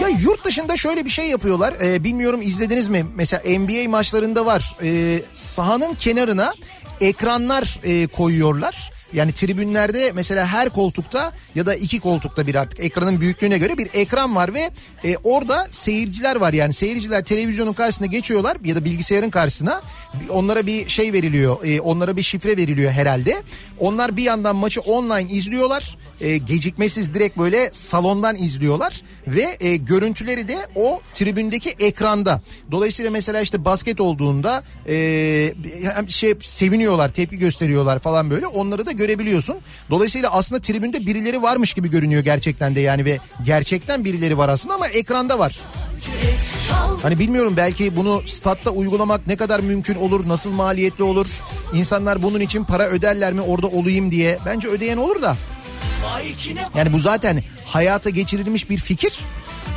Ya yurt dışında şöyle bir şey yapıyorlar. Ee, bilmiyorum izlediniz mi? Mesela NBA maçlarında var. Ee, sahanın kenarına ekranlar e, koyuyorlar. Yani tribünlerde mesela her koltukta ya da iki koltukta bir artık ekranın büyüklüğüne göre bir ekran var ve e, orada seyirciler var. Yani seyirciler televizyonun karşısına geçiyorlar ya da bilgisayarın karşısına onlara bir şey veriliyor e, onlara bir şifre veriliyor herhalde onlar bir yandan maçı online izliyorlar e, gecikmesiz direkt böyle salondan izliyorlar ve e, görüntüleri de o tribündeki ekranda. Dolayısıyla mesela işte basket olduğunda e, şey seviniyorlar, tepki gösteriyorlar falan böyle. Onları da görebiliyorsun. Dolayısıyla aslında tribünde birileri varmış gibi görünüyor gerçekten de yani ve gerçekten birileri var aslında ama ekranda var. Hani bilmiyorum belki bunu statta uygulamak ne kadar mümkün olur, nasıl maliyetli olur? İnsanlar bunun için para öderler mi orada olayım diye? Bence ödeyen olur da. Yani bu zaten hayata geçirilmiş bir fikir.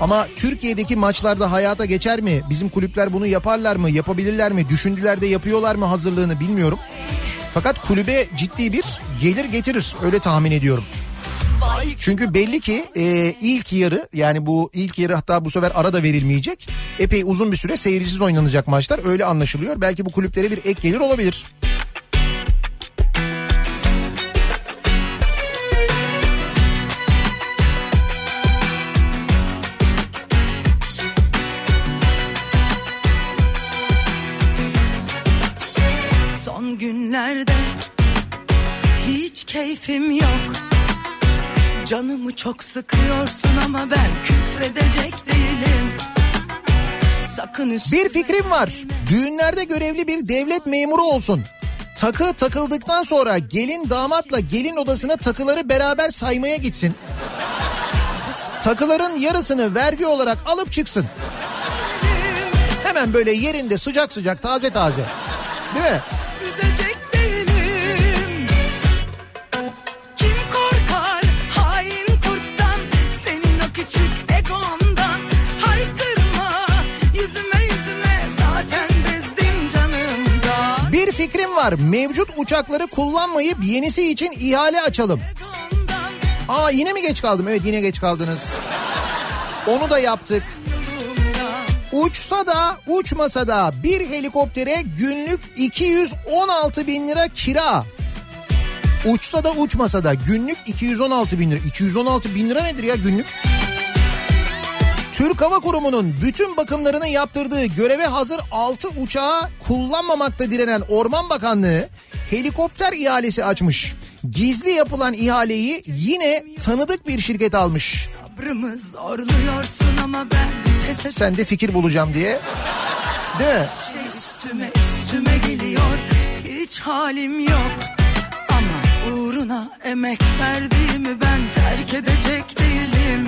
Ama Türkiye'deki maçlarda hayata geçer mi? Bizim kulüpler bunu yaparlar mı? Yapabilirler mi? Düşündüler de yapıyorlar mı hazırlığını bilmiyorum. Fakat kulübe ciddi bir gelir getirir öyle tahmin ediyorum. Çünkü belli ki e, ilk yarı yani bu ilk yarı hatta bu sefer ara da verilmeyecek. Epey uzun bir süre seyircisiz oynanacak maçlar öyle anlaşılıyor. Belki bu kulüplere bir ek gelir olabilir. Son günlerde hiç keyfim yok Canımı çok sıkıyorsun ama ben küfredecek değilim Sakın üstüme Bir fikrim var. Düğünlerde görevli bir devlet memuru olsun. Takı takıldıktan sonra gelin damatla gelin odasına takıları beraber saymaya gitsin. Takıların yarısını vergi olarak alıp çıksın. Hemen böyle yerinde sıcak sıcak taze taze. Değil mi? Küçük egondan Haykırma yüzüme yüzüme Zaten bezdim canımdan Bir fikrim var. Mevcut uçakları kullanmayıp yenisi için ihale açalım. Aa yine mi geç kaldım? Evet yine geç kaldınız. Onu da yaptık. Uçsa da uçmasa da bir helikoptere günlük 216 bin lira kira. Uçsa da uçmasa da günlük 216 bin lira. 216 bin lira nedir ya günlük? Türk Hava Kurumu'nun bütün bakımlarını yaptırdığı göreve hazır 6 uçağı kullanmamakta direnen Orman Bakanlığı helikopter ihalesi açmış. Gizli yapılan ihaleyi yine tanıdık bir şirket almış. Sabrımı zorluyorsun ama ben pes Sen de fikir bulacağım diye. Değil mi? Şey üstüme üstüme geliyor Hiç halim yok Ama uğruna emek verdiğimi ben terk edecek değilim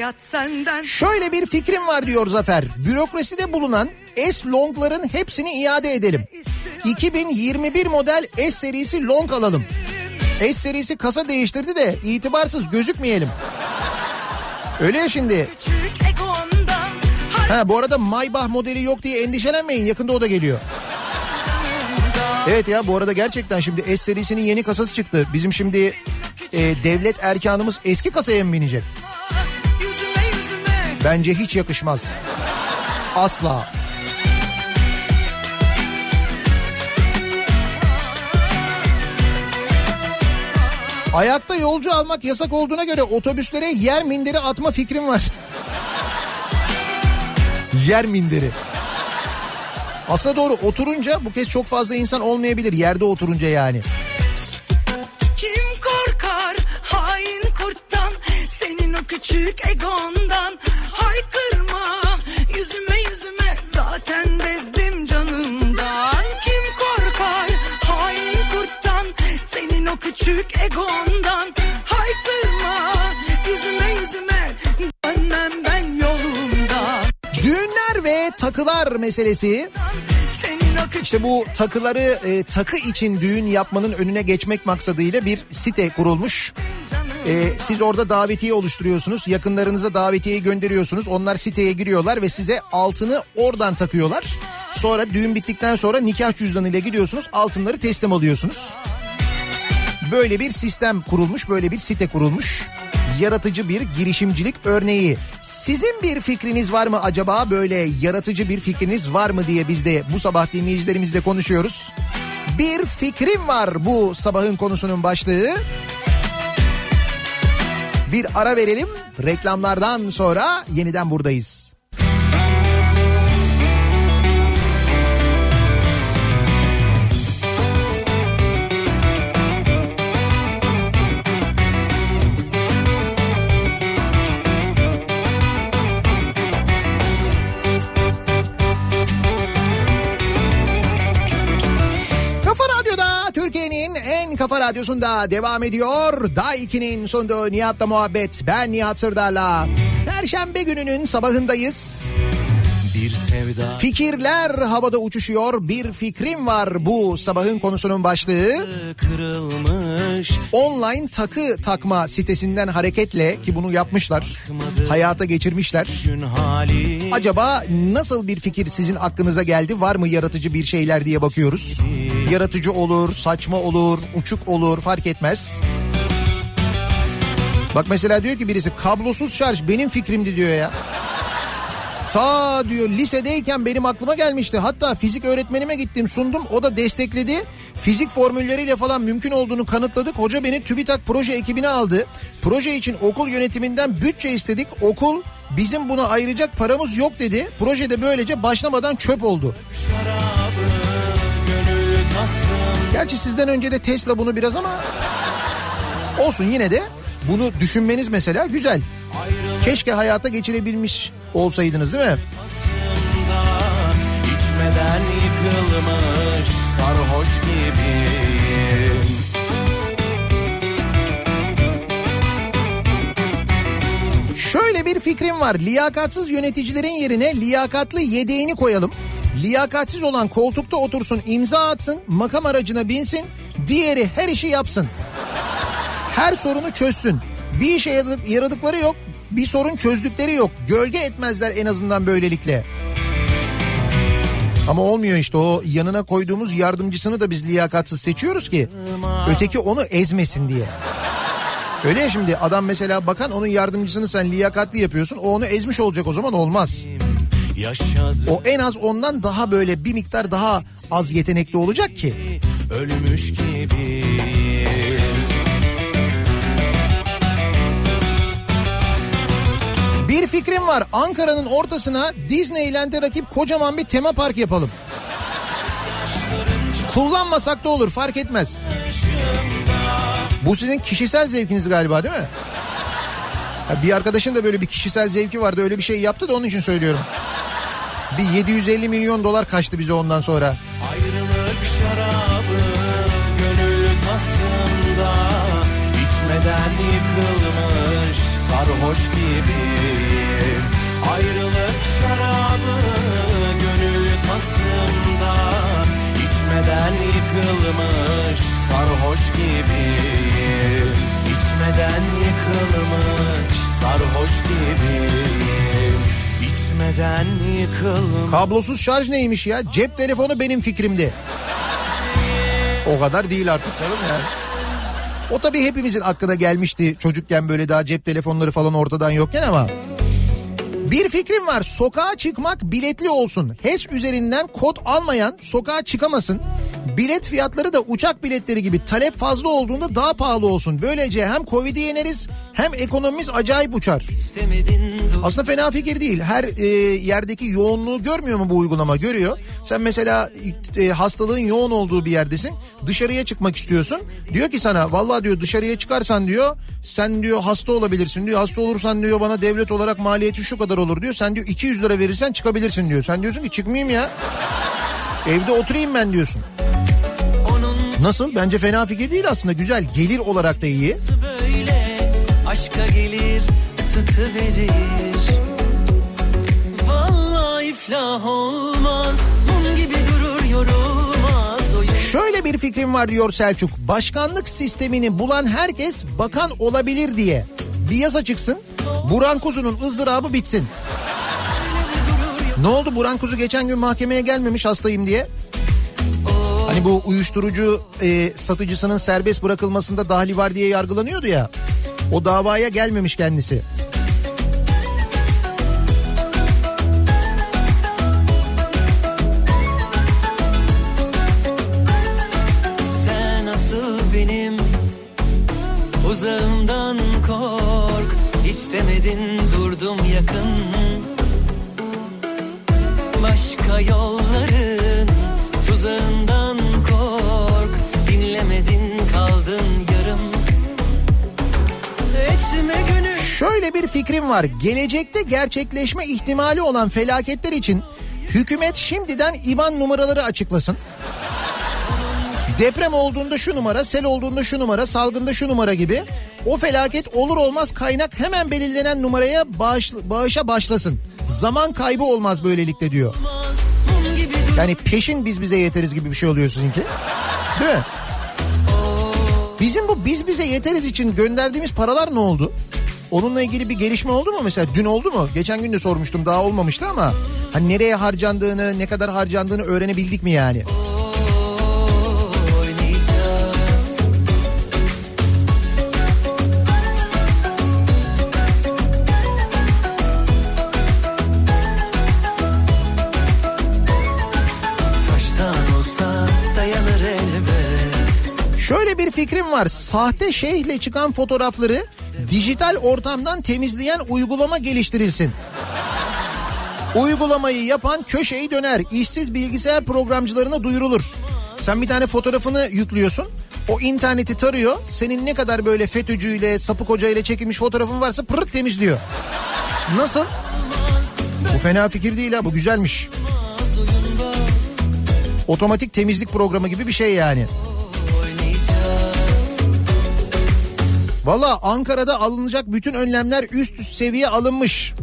Hayat senden Şöyle bir fikrim var diyor Zafer. Bürokraside bulunan S-Long'ların hepsini iade edelim. 2021 model S serisi Long alalım. S serisi kasa değiştirdi de itibarsız gözükmeyelim. Öyle ya şimdi. Ha bu arada Maybach modeli yok diye endişelenmeyin yakında o da geliyor. Evet ya bu arada gerçekten şimdi S serisinin yeni kasası çıktı. Bizim şimdi e, devlet erkanımız eski kasaya mı binecek? Bence hiç yakışmaz. Asla. Ayakta yolcu almak yasak olduğuna göre otobüslere yer minderi atma fikrim var. yer minderi. Aslında doğru oturunca bu kez çok fazla insan olmayabilir yerde oturunca yani. Kim korkar hain kurttan Senin o küçük egondan küçük egondan Haykırma yüzüme yüzüme Dönmem ben yolumdan Düğünler ve takılar meselesi. İşte bu takıları e, takı için düğün yapmanın önüne geçmek maksadıyla bir site kurulmuş. E, siz orada davetiye oluşturuyorsunuz. Yakınlarınıza davetiyeyi gönderiyorsunuz. Onlar siteye giriyorlar ve size altını oradan takıyorlar. Sonra düğün bittikten sonra nikah cüzdanıyla gidiyorsunuz. Altınları teslim alıyorsunuz. Böyle bir sistem kurulmuş, böyle bir site kurulmuş. Yaratıcı bir girişimcilik örneği. Sizin bir fikriniz var mı acaba böyle yaratıcı bir fikriniz var mı diye biz de bu sabah dinleyicilerimizle konuşuyoruz. Bir fikrim var bu sabahın konusunun başlığı. Bir ara verelim. Reklamlardan sonra yeniden buradayız. Radyosunda devam ediyor. Daiki'nin sunduğu Nihat'la muhabbet. Ben Nihat Sırdar'la. Perşembe gününün sabahındayız. Bir sevda Fikirler havada uçuşuyor. Bir fikrim var bu sabahın konusunun başlığı. kırılmış Online takı takma sitesinden hareketle ki bunu yapmışlar. Hayata geçirmişler. Acaba nasıl bir fikir sizin aklınıza geldi? Var mı yaratıcı bir şeyler diye bakıyoruz. Yaratıcı olur, saçma olur, uçuk olur fark etmez. Bak mesela diyor ki birisi kablosuz şarj benim fikrimdi diyor ya. Ta diyor lisedeyken benim aklıma gelmişti. Hatta fizik öğretmenime gittim sundum. O da destekledi. Fizik formülleriyle falan mümkün olduğunu kanıtladık. Hoca beni TÜBİTAK proje ekibine aldı. Proje için okul yönetiminden bütçe istedik. Okul bizim buna ayıracak paramız yok dedi. Projede böylece başlamadan çöp oldu. Gerçi sizden önce de Tesla bunu biraz ama olsun yine de bunu düşünmeniz mesela güzel. Keşke hayata geçirebilmiş olsaydınız değil mi? tasımda içmeden yıkılmış sarhoş gibiyim Şöyle bir fikrim var. Liyakatsız yöneticilerin yerine liyakatlı yedeğini koyalım. Liyakatsiz olan koltukta otursun, imza atsın, makam aracına binsin, diğeri her işi yapsın. Her sorunu çözsün. Bir işe yaradık- yaradıkları yok, bir sorun çözdükleri yok. Gölge etmezler en azından böylelikle. Ama olmuyor işte o yanına koyduğumuz yardımcısını da biz liyakatsız seçiyoruz ki öteki onu ezmesin diye. Öyle ya şimdi adam mesela bakan onun yardımcısını sen liyakatli yapıyorsun. O onu ezmiş olacak o zaman olmaz. Yaşadı O en az ondan daha böyle bir miktar daha az yetenekli olacak ki. ölmüş gibi fikrim var. Ankara'nın ortasına Disneyland'e rakip kocaman bir tema park yapalım. Kullanmasak da olur fark etmez. Bu sizin kişisel zevkiniz galiba değil mi? Ya bir arkadaşın da böyle bir kişisel zevki vardı öyle bir şey yaptı da onun için söylüyorum. Bir 750 milyon dolar kaçtı bize ondan sonra. Ayrılık şarabı gönül tasında içmeden yıkılmış sarhoş gibiyim Ayrılık şarabı gönül tasında içmeden yıkılmış sarhoş gibiyim İçmeden yıkılmış sarhoş gibiyim İçmeden yıkılmış Kablosuz şarj neymiş ya? Cep telefonu benim fikrimdi. O kadar değil artık canım yani. O tabii hepimizin aklına gelmişti çocukken böyle daha cep telefonları falan ortadan yokken ama. Bir fikrim var sokağa çıkmak biletli olsun. HES üzerinden kod almayan sokağa çıkamasın. Bilet fiyatları da uçak biletleri gibi talep fazla olduğunda daha pahalı olsun. Böylece hem Covid'i yeneriz hem ekonomimiz acayip uçar. Aslında fena fikir değil. Her e, yerdeki yoğunluğu görmüyor mu bu uygulama? Görüyor. Sen mesela e, hastalığın yoğun olduğu bir yerdesin. Dışarıya çıkmak istiyorsun. Diyor ki sana vallahi diyor dışarıya çıkarsan diyor sen diyor hasta olabilirsin diyor. Hasta olursan diyor bana devlet olarak maliyeti şu kadar olur diyor. Sen diyor 200 lira verirsen çıkabilirsin diyor. Sen diyorsun ki çıkmayayım ya. Evde oturayım ben diyorsun. Nasıl? Bence fena fikir değil aslında. Güzel. Gelir olarak da iyi. böyle aşka gelir ısıtı verir Vallahi iflah olmaz mum gibi durur yorulmaz oyun Şöyle bir fikrim var diyor Selçuk. Başkanlık sistemini bulan herkes bakan olabilir diye. Bir yasa çıksın. Buran Kuzu'nun ızdırabı bitsin. Ne oldu Buran Kuzu geçen gün mahkemeye gelmemiş hastayım diye. Hani bu uyuşturucu e, satıcısının serbest bırakılmasında dahli var diye yargılanıyordu ya. O davaya gelmemiş kendisi. Şöyle bir fikrim var. Gelecekte gerçekleşme ihtimali olan felaketler için hükümet şimdiden IBAN numaraları açıklasın. Deprem olduğunda şu numara, sel olduğunda şu numara, salgında şu numara gibi. O felaket olur olmaz kaynak hemen belirlenen numaraya bağış, bağışa başlasın. Zaman kaybı olmaz böylelikle diyor. Yani peşin biz bize yeteriz gibi bir şey oluyor sizinki. Değil mi? Bizim bu biz bize yeteriz için gönderdiğimiz paralar ne oldu? Onunla ilgili bir gelişme oldu mu mesela? Dün oldu mu? Geçen gün de sormuştum daha olmamıştı ama hani nereye harcandığını, ne kadar harcandığını öğrenebildik mi yani? Şöyle bir fikrim var. Sahte şeyhle çıkan fotoğrafları dijital ortamdan temizleyen uygulama geliştirilsin. Uygulamayı yapan köşeyi döner. İşsiz bilgisayar programcılarına duyurulur. Sen bir tane fotoğrafını yüklüyorsun. O interneti tarıyor. Senin ne kadar böyle FETÖ'cüyle, sapık hocayla çekilmiş fotoğrafın varsa pırıt temizliyor. Nasıl? Bu fena fikir değil ha bu güzelmiş. Otomatik temizlik programı gibi bir şey yani. Valla Ankara'da alınacak bütün önlemler üst üst seviye alınmış.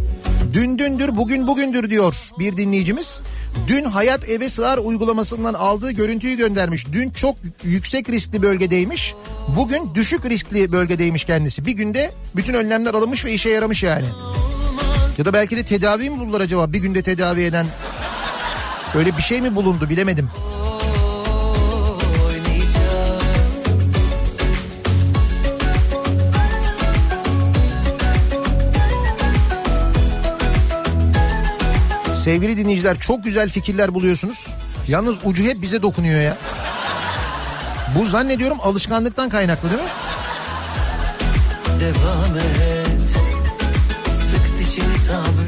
Dün dündür bugün bugündür diyor bir dinleyicimiz. Dün hayat eve sığar uygulamasından aldığı görüntüyü göndermiş. Dün çok yüksek riskli bölgedeymiş. Bugün düşük riskli bölgedeymiş kendisi. Bir günde bütün önlemler alınmış ve işe yaramış yani. Ya da belki de tedavi mi buldular acaba bir günde tedavi eden? Öyle bir şey mi bulundu bilemedim. Sevgili dinleyiciler çok güzel fikirler buluyorsunuz. Yalnız ucu hep bize dokunuyor ya. Bu zannediyorum alışkanlıktan kaynaklı değil mi? Devam et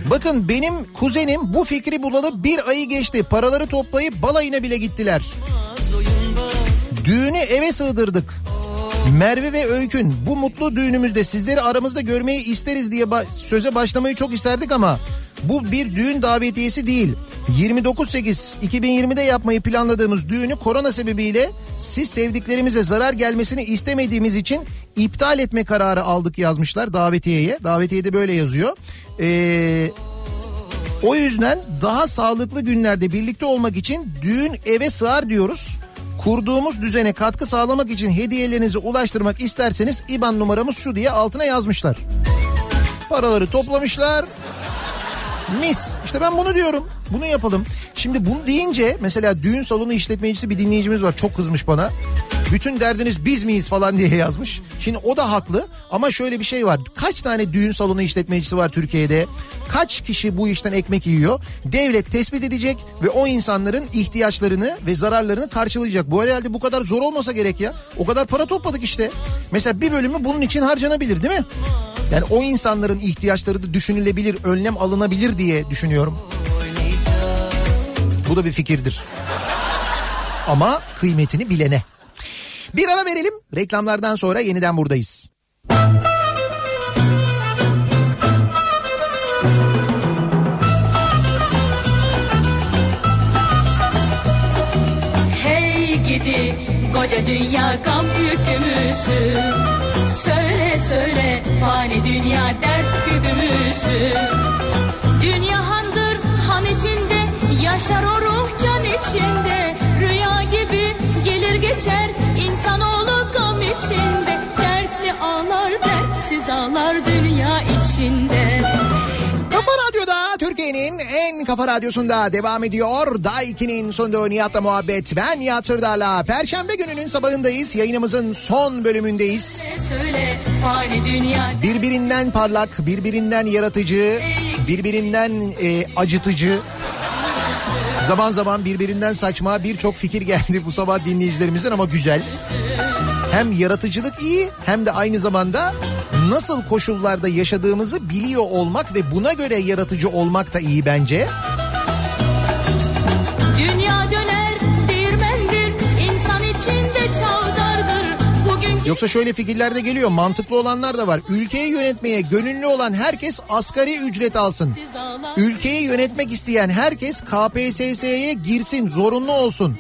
Bakın benim kuzenim bu fikri bulalı bir ayı geçti. Paraları toplayıp balayına bile gittiler. Düğünü eve sığdırdık. Merve ve Öykün bu mutlu düğünümüzde sizleri aramızda görmeyi isteriz diye ba- söze başlamayı çok isterdik ama bu bir düğün davetiyesi değil. 29.8.2020'de yapmayı planladığımız düğünü korona sebebiyle siz sevdiklerimize zarar gelmesini istemediğimiz için iptal etme kararı aldık yazmışlar davetiyeye. Davetiyede böyle yazıyor. Ee, o yüzden daha sağlıklı günlerde birlikte olmak için düğün eve sığar diyoruz. Kurduğumuz düzene katkı sağlamak için hediyelerinizi ulaştırmak isterseniz IBAN numaramız şu diye altına yazmışlar. Paraları toplamışlar. Mis. İşte ben bunu diyorum. Bunu yapalım. Şimdi bunu deyince mesela düğün salonu işletmecisi bir dinleyicimiz var. Çok kızmış bana. Bütün derdiniz biz miyiz falan diye yazmış. Şimdi o da haklı ama şöyle bir şey var. Kaç tane düğün salonu işletmecisi var Türkiye'de? Kaç kişi bu işten ekmek yiyor? Devlet tespit edecek ve o insanların ihtiyaçlarını ve zararlarını karşılayacak. Bu herhalde bu kadar zor olmasa gerek ya. O kadar para topladık işte. Mesela bir bölümü bunun için harcanabilir değil mi? Yani o insanların ihtiyaçları da düşünülebilir, önlem alınabilir diye düşünüyorum. Bu da bir fikirdir. Ama kıymetini bilene. Bir ara verelim. Reklamlardan sonra yeniden buradayız. Hey gidi koca dünya kamp yükümüzü Söyle söyle fani dünya dert kübümüzü Dünya handır han içinde yaşar o ruh can içinde. Rüya gibi gelir geçer insanoğlu gam içinde. Dertli ağlar dertsiz ağlar dünya içinde Kafa Radyo'da Türkiye'nin en kafa radyosunda devam ediyor. Daiki'nin sonunda Nihat'la muhabbet. Ben Nihat Sırdar'la. Perşembe gününün sabahındayız. Yayınımızın son bölümündeyiz. Söyle Birbirinden parlak, birbirinden yaratıcı, birbirinden e, acıtıcı. Zaman zaman birbirinden saçma birçok fikir geldi bu sabah dinleyicilerimizden ama güzel. Hem yaratıcılık iyi hem de aynı zamanda nasıl koşullarda yaşadığımızı biliyor olmak ve buna göre yaratıcı olmak da iyi bence. Dünya Yoksa şöyle fikirler de geliyor mantıklı olanlar da var. Ülkeyi yönetmeye gönüllü olan herkes asgari ücret alsın. Ülkeyi yönetmek isteyen herkes KPSS'ye girsin zorunlu olsun.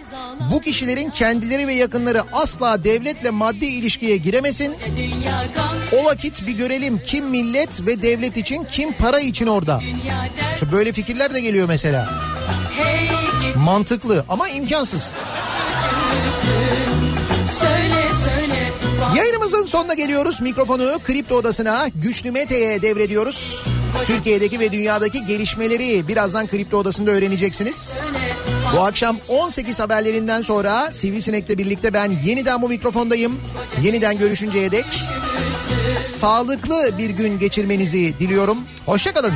Bu kişilerin kendileri ve yakınları asla devletle maddi ilişkiye giremesin. O vakit bir görelim kim millet ve devlet için kim para için orada. İşte böyle fikirler de geliyor mesela. Mantıklı ama imkansız. söyle Yayınımızın sonuna geliyoruz. Mikrofonu Kripto Odası'na Güçlü Mete'ye devrediyoruz. Türkiye'deki ve dünyadaki gelişmeleri birazdan Kripto Odası'nda öğreneceksiniz. Bu akşam 18 haberlerinden sonra Sivrisinek'le birlikte ben yeniden bu mikrofondayım. Yeniden görüşünceye dek sağlıklı bir gün geçirmenizi diliyorum. Hoşçakalın.